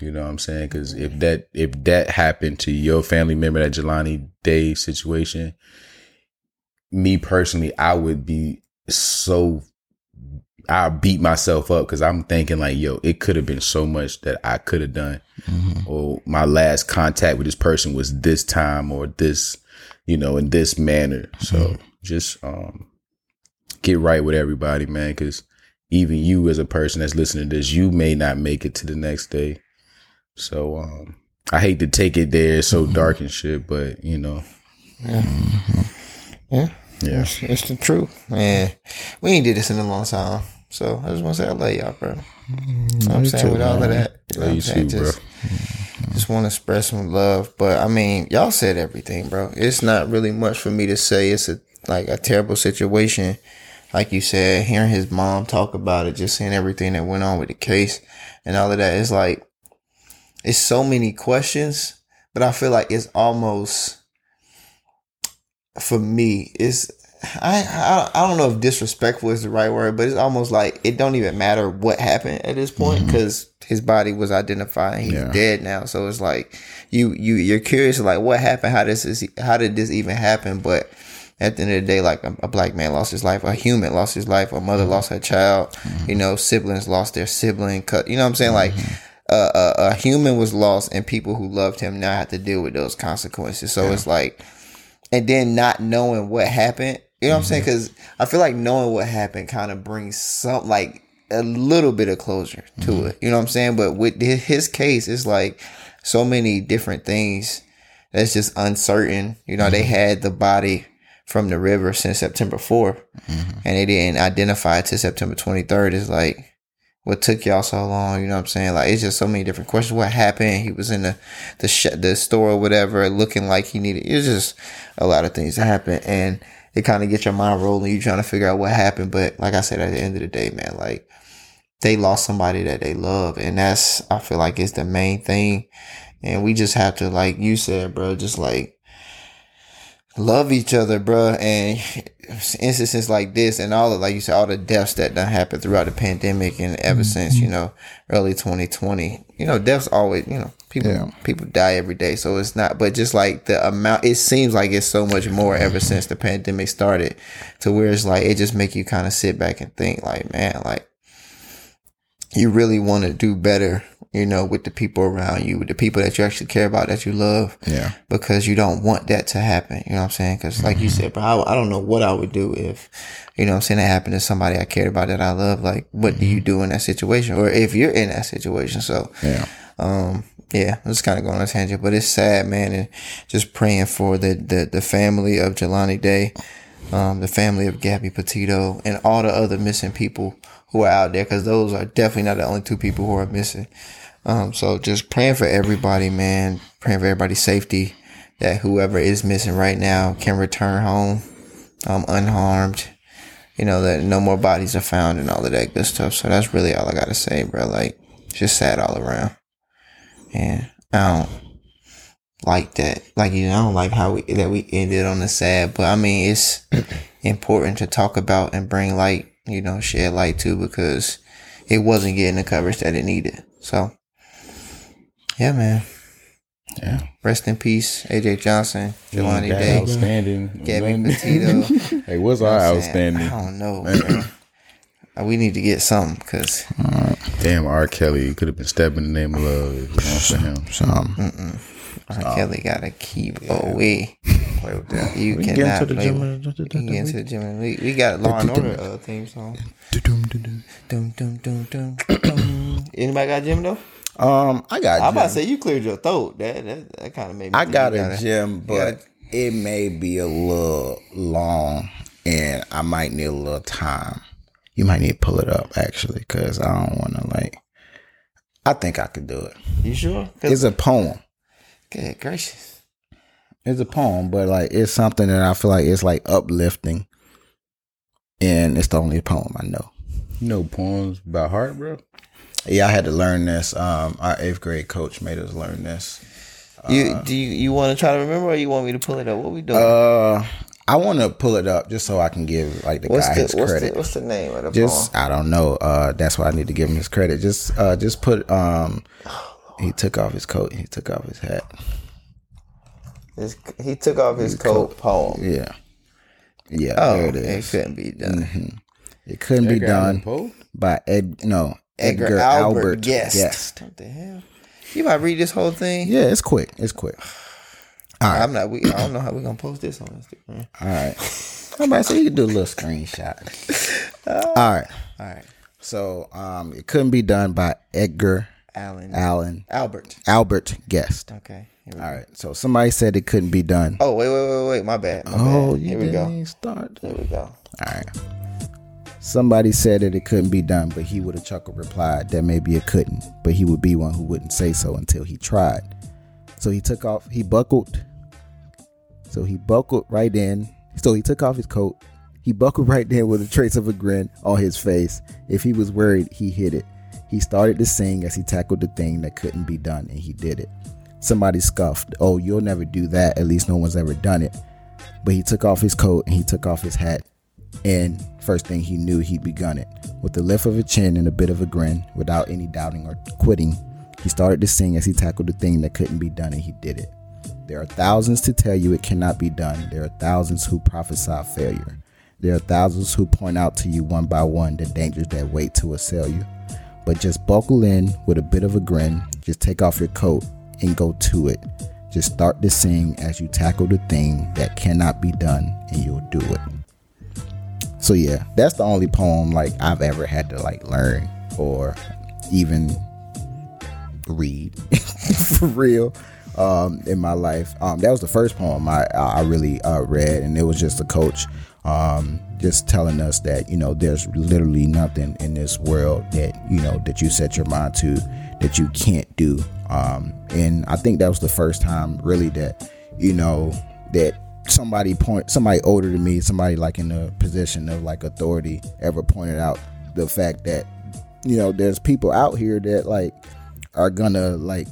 You know what I'm saying? Because if that if that happened to your family member, that Jelani Day situation, me personally, I would be so I beat myself up because I'm thinking like, yo, it could have been so much that I could have done, or my last contact with this person was this time or this, you know, in this manner. So just um, get right with everybody, man, because even you as a person that's listening to this, you may not make it to the next day. So um, I hate to take it there, it's so dark and shit, but you know, Yeah. yeah. It's, it's the truth. Man, we ain't did this in a long time. So I just want to say I love y'all, bro. You know what I'm saying? With all of that. You know Love what you I'm saying? too, bro. Just, just want to express some love. But I mean, y'all said everything, bro. It's not really much for me to say. It's a like a terrible situation. Like you said, hearing his mom talk about it, just seeing everything that went on with the case and all of that. It's like it's so many questions, but I feel like it's almost for me, it's I, I I don't know if disrespectful is the right word, but it's almost like it don't even matter what happened at this point mm-hmm. because his body was identified. He's Yeah. dead now, so it's like you you you're curious like what happened, how this is how did this even happen? But at the end of the day, like a, a black man lost his life, a human lost his life, a mother mm-hmm. lost her child, mm-hmm. you know, siblings lost their sibling. Cut, you know what I'm saying? Like uh, a, a human was lost, and people who loved him now have to deal with those consequences. So it's like and then not knowing what happened. You know what I'm saying? Mm-hmm. Because I feel like knowing what happened kind of brings some like a little bit of closure to mm-hmm. it. You know what I'm saying? But with his case, it's like so many different things that's just uncertain. You know, they mm-hmm. had the body from the river since September 4th, and they didn't identify it to September 23rd. It's like what took y'all so long? You know what I'm saying? Like it's just so many different questions. What happened? He was in the the sh- the store or whatever, looking like he needed. It's just a lot of things that happen, and it kind of gets your mind rolling. You trying to figure out what happened, but like I said, at the end of the day, man, like they lost somebody that they love, and that's I feel like it's the main thing, and we just have to, like you said, bro, just like love each other, bro. And instances like this and all of, like you said, all the deaths that done happened throughout the pandemic and ever mm-hmm. since, you know, early 2020, you know, deaths always, you know, people, Yeah. people die every day. So it's not, but just like the amount, it seems like it's so much more ever mm-hmm. since the pandemic started to where it's like, it just make you kind of sit back and think like, man, like you really want to do better, you know, with the people around you, with the people that you actually care about, that you love Yeah. because you don't want that to happen. You know what I'm saying? Because like you said, bro, I, I don't know what I would do if, you know what I'm saying, that happened to somebody I cared about that I love. Like, what do you do in that situation? Or if you're in that situation. So, Yeah. um, yeah, let's kind of going on a tangent, but it's sad, man, and just praying for the, the, the family of Jelani Day, um, the family of Gabby Petito, and all the other missing people who are out there, because those are definitely not the only two people who are missing. Um, so just praying for everybody, man, praying for everybody's safety, that whoever is missing right now can return home, um, unharmed. You know that no more bodies are found and all of that good stuff. So that's really all I gotta say, bro. Like, just sad all around. And I don't like that. Like you know, I don't like how we that we ended on the sad. But I mean, it's important to talk about and bring light. You know, shed light too because it wasn't getting the coverage that it needed. So, yeah, man. Yeah. Rest in peace, AJ Johnson, Jelani That Day, outstanding. Gabby Petito. hey, what's our outstanding? I don't know. man. Uh, we need to get something because Damn, R. Kelly could have been stabbing the name of love. if it weren't for him. Some. Kelly gotta keep away. Play with that. You We can cannot get into the play gym with- and- We can get into the gym. and We, we got Law and Order uh, theme song. Dum dum dum dum. dum. Anybody got gym though? Um, I got. I'm about to gym. say you cleared your throat. That that, that kind of made me. I think got you a gotta- gym, but gotta- it may be a little long, and I might need a little time. You might need to pull it up actually, because I don't want to like. I think I could do it. You sure? 'Cause- It's a poem. Good gracious. It's a poem, but like it's something that I feel like it's like uplifting, and it's the only poem I know. You know poems by heart, bro? Yeah, I had to learn this. Um, our eighth grade coach made us learn this. You do you, you want to try to remember, or you want me to pull it up? What we doing? Uh, I want to pull it up just so I can give like the What's guy the his what's credit. the what's the name of the just poem? I don't know. Uh, that's why I need to give him his credit. Just uh, just put um, he took off his coat. He took off his hat. His, he took off his coat poem. Yeah, yeah. Oh, there it, it is. couldn't be done. It couldn't be Edgar Allan done by Ed. No, Edgar, Albert, Guest. What the hell? You might read this whole thing. Yeah, it's quick. It's quick. All right. I'm not. We, I don't know how we're gonna post this on Instagram. All right. I'm about to say you can do a little screenshot. All right. All right, So um, it couldn't be done by Edgar Alan. Allen Albert. Albert Guest. Okay. All right. So somebody said it couldn't be done. Oh wait, wait, wait, wait. My bad. My Oh, bad. you Here we go. start. Here we go. All right. Somebody said that it couldn't be done, but he would have chuckled replied that maybe it couldn't, but he would be one who wouldn't say so until he tried. So he took off, he buckled. So he buckled right in. So he took off his coat. He buckled right in with a trace of a grin on his face. If he was worried, he hid it. He started to sing as he tackled the thing that couldn't be done, and he did it. Somebody scuffed, Oh, you'll never do that. At least no one's ever done it. But he took off his coat and he took off his hat. And first thing he knew, he'd begun it. With the lift of a chin and a bit of a grin, without any doubting or quitting, he started to sing as he tackled the thing that couldn't be done, and he did it. There are thousands to tell you it cannot be done. There are thousands who prophesy failure. There are thousands who point out to you one by one the dangers that wait to assail you. But just buckle in with a bit of a grin. Just take off your coat and go to it. Just start to sing as you tackle the thing that cannot be done, and you'll do it. So yeah, that's the only poem like I've ever had to like learn or even read for real um, in my life. Um, that was the first poem I I really uh, read, and it was just a coach um, just telling us that you know there's literally nothing in this world that you know that you set your mind to that you can't do. Um, and I think that was the first time really that you know that somebody point somebody older than me, somebody like in a position of like authority, ever pointed out the fact that you know there's people out here that like are gonna like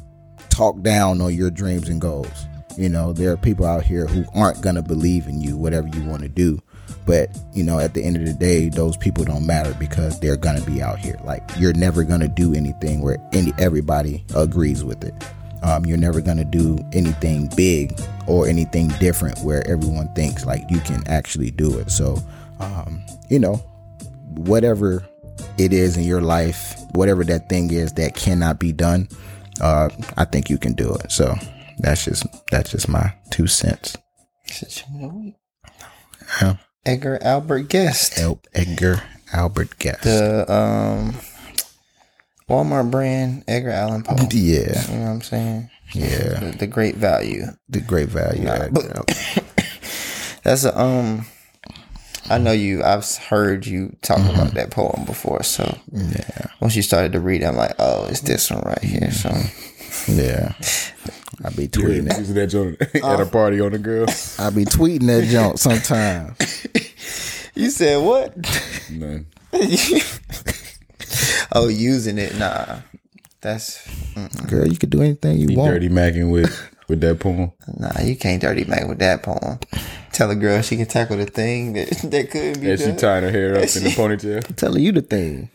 talk down on your dreams and goals. You know, there are people out here who aren't gonna believe in you, whatever you want to do. But you know, at the end of the day, those people don't matter because they're gonna be out here. Like you're never gonna do anything where any everybody agrees with it. Um, you're never gonna do anything big or anything different where everyone thinks like you can actually do it. So, um, you know, whatever it is in your life, whatever that thing is that cannot be done, uh, I think you can do it. So that's just that's just my two cents. Yeah. Edgar Albert Guest. El- Edgar Albert Guest. The um Walmart brand Edgar Allan Poe. yeah, You know what I'm saying? yeah, The, the great value. the great value. Edgar but- That's a um. I know you. I've heard you talk about that poem before. So Mm-hmm. yeah, once you started to read, it, I'm like, oh, it's this one right here. So yeah. I be tweeting it. Using that joint at uh, a party on the girl. I be tweeting that junk sometimes. you said what? None. oh, using it? Nah, that's Girl, you can do anything you Be want. dirty macking with with that poem. nah. You can't dirty make with that poem. Tell a girl she can tackle the thing that that couldn't be And she done. tying her hair up in the ponytail. telling you the thing.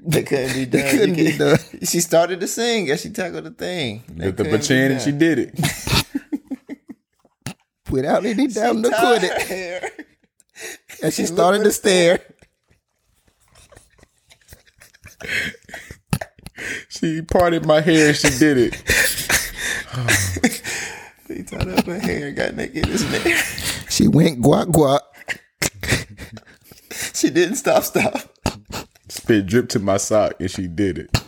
That couldn't be done. couldn't be done. She started to sing as she tackled the thing. That With the couldn't be bachan and she did it. Without any doubt quit her it. And she started to stare. She parted my hair and she did it. He tied up her hair, got naked in his neck. She went guac guac. She didn't stop, stop. Spit drip to my sock and she did it.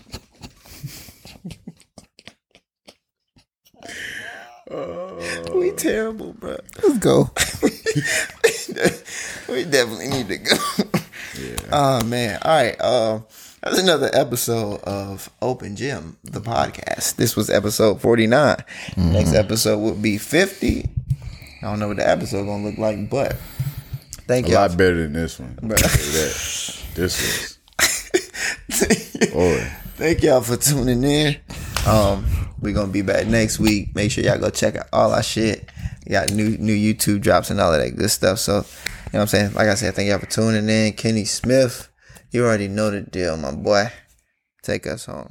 We terrible, bro. Let's go. we definitely need to go. Yeah. Oh man. All right. Um that's another episode of Open Gym, the podcast. This was episode 49. Next episode will be 50. I don't know what the episode gonna look like, but thank A y'all. lot better than this one. Bro. I'll tell you that. This was boy. Thank y'all for tuning in. Um, we're gonna be back next week. Make sure y'all go check out all our shit. got new new YouTube drops and all of that good stuff. So, you know what I'm saying? Like I said, thank y'all for tuning in. Kenny Smith, you already know the deal, my boy. Take us home.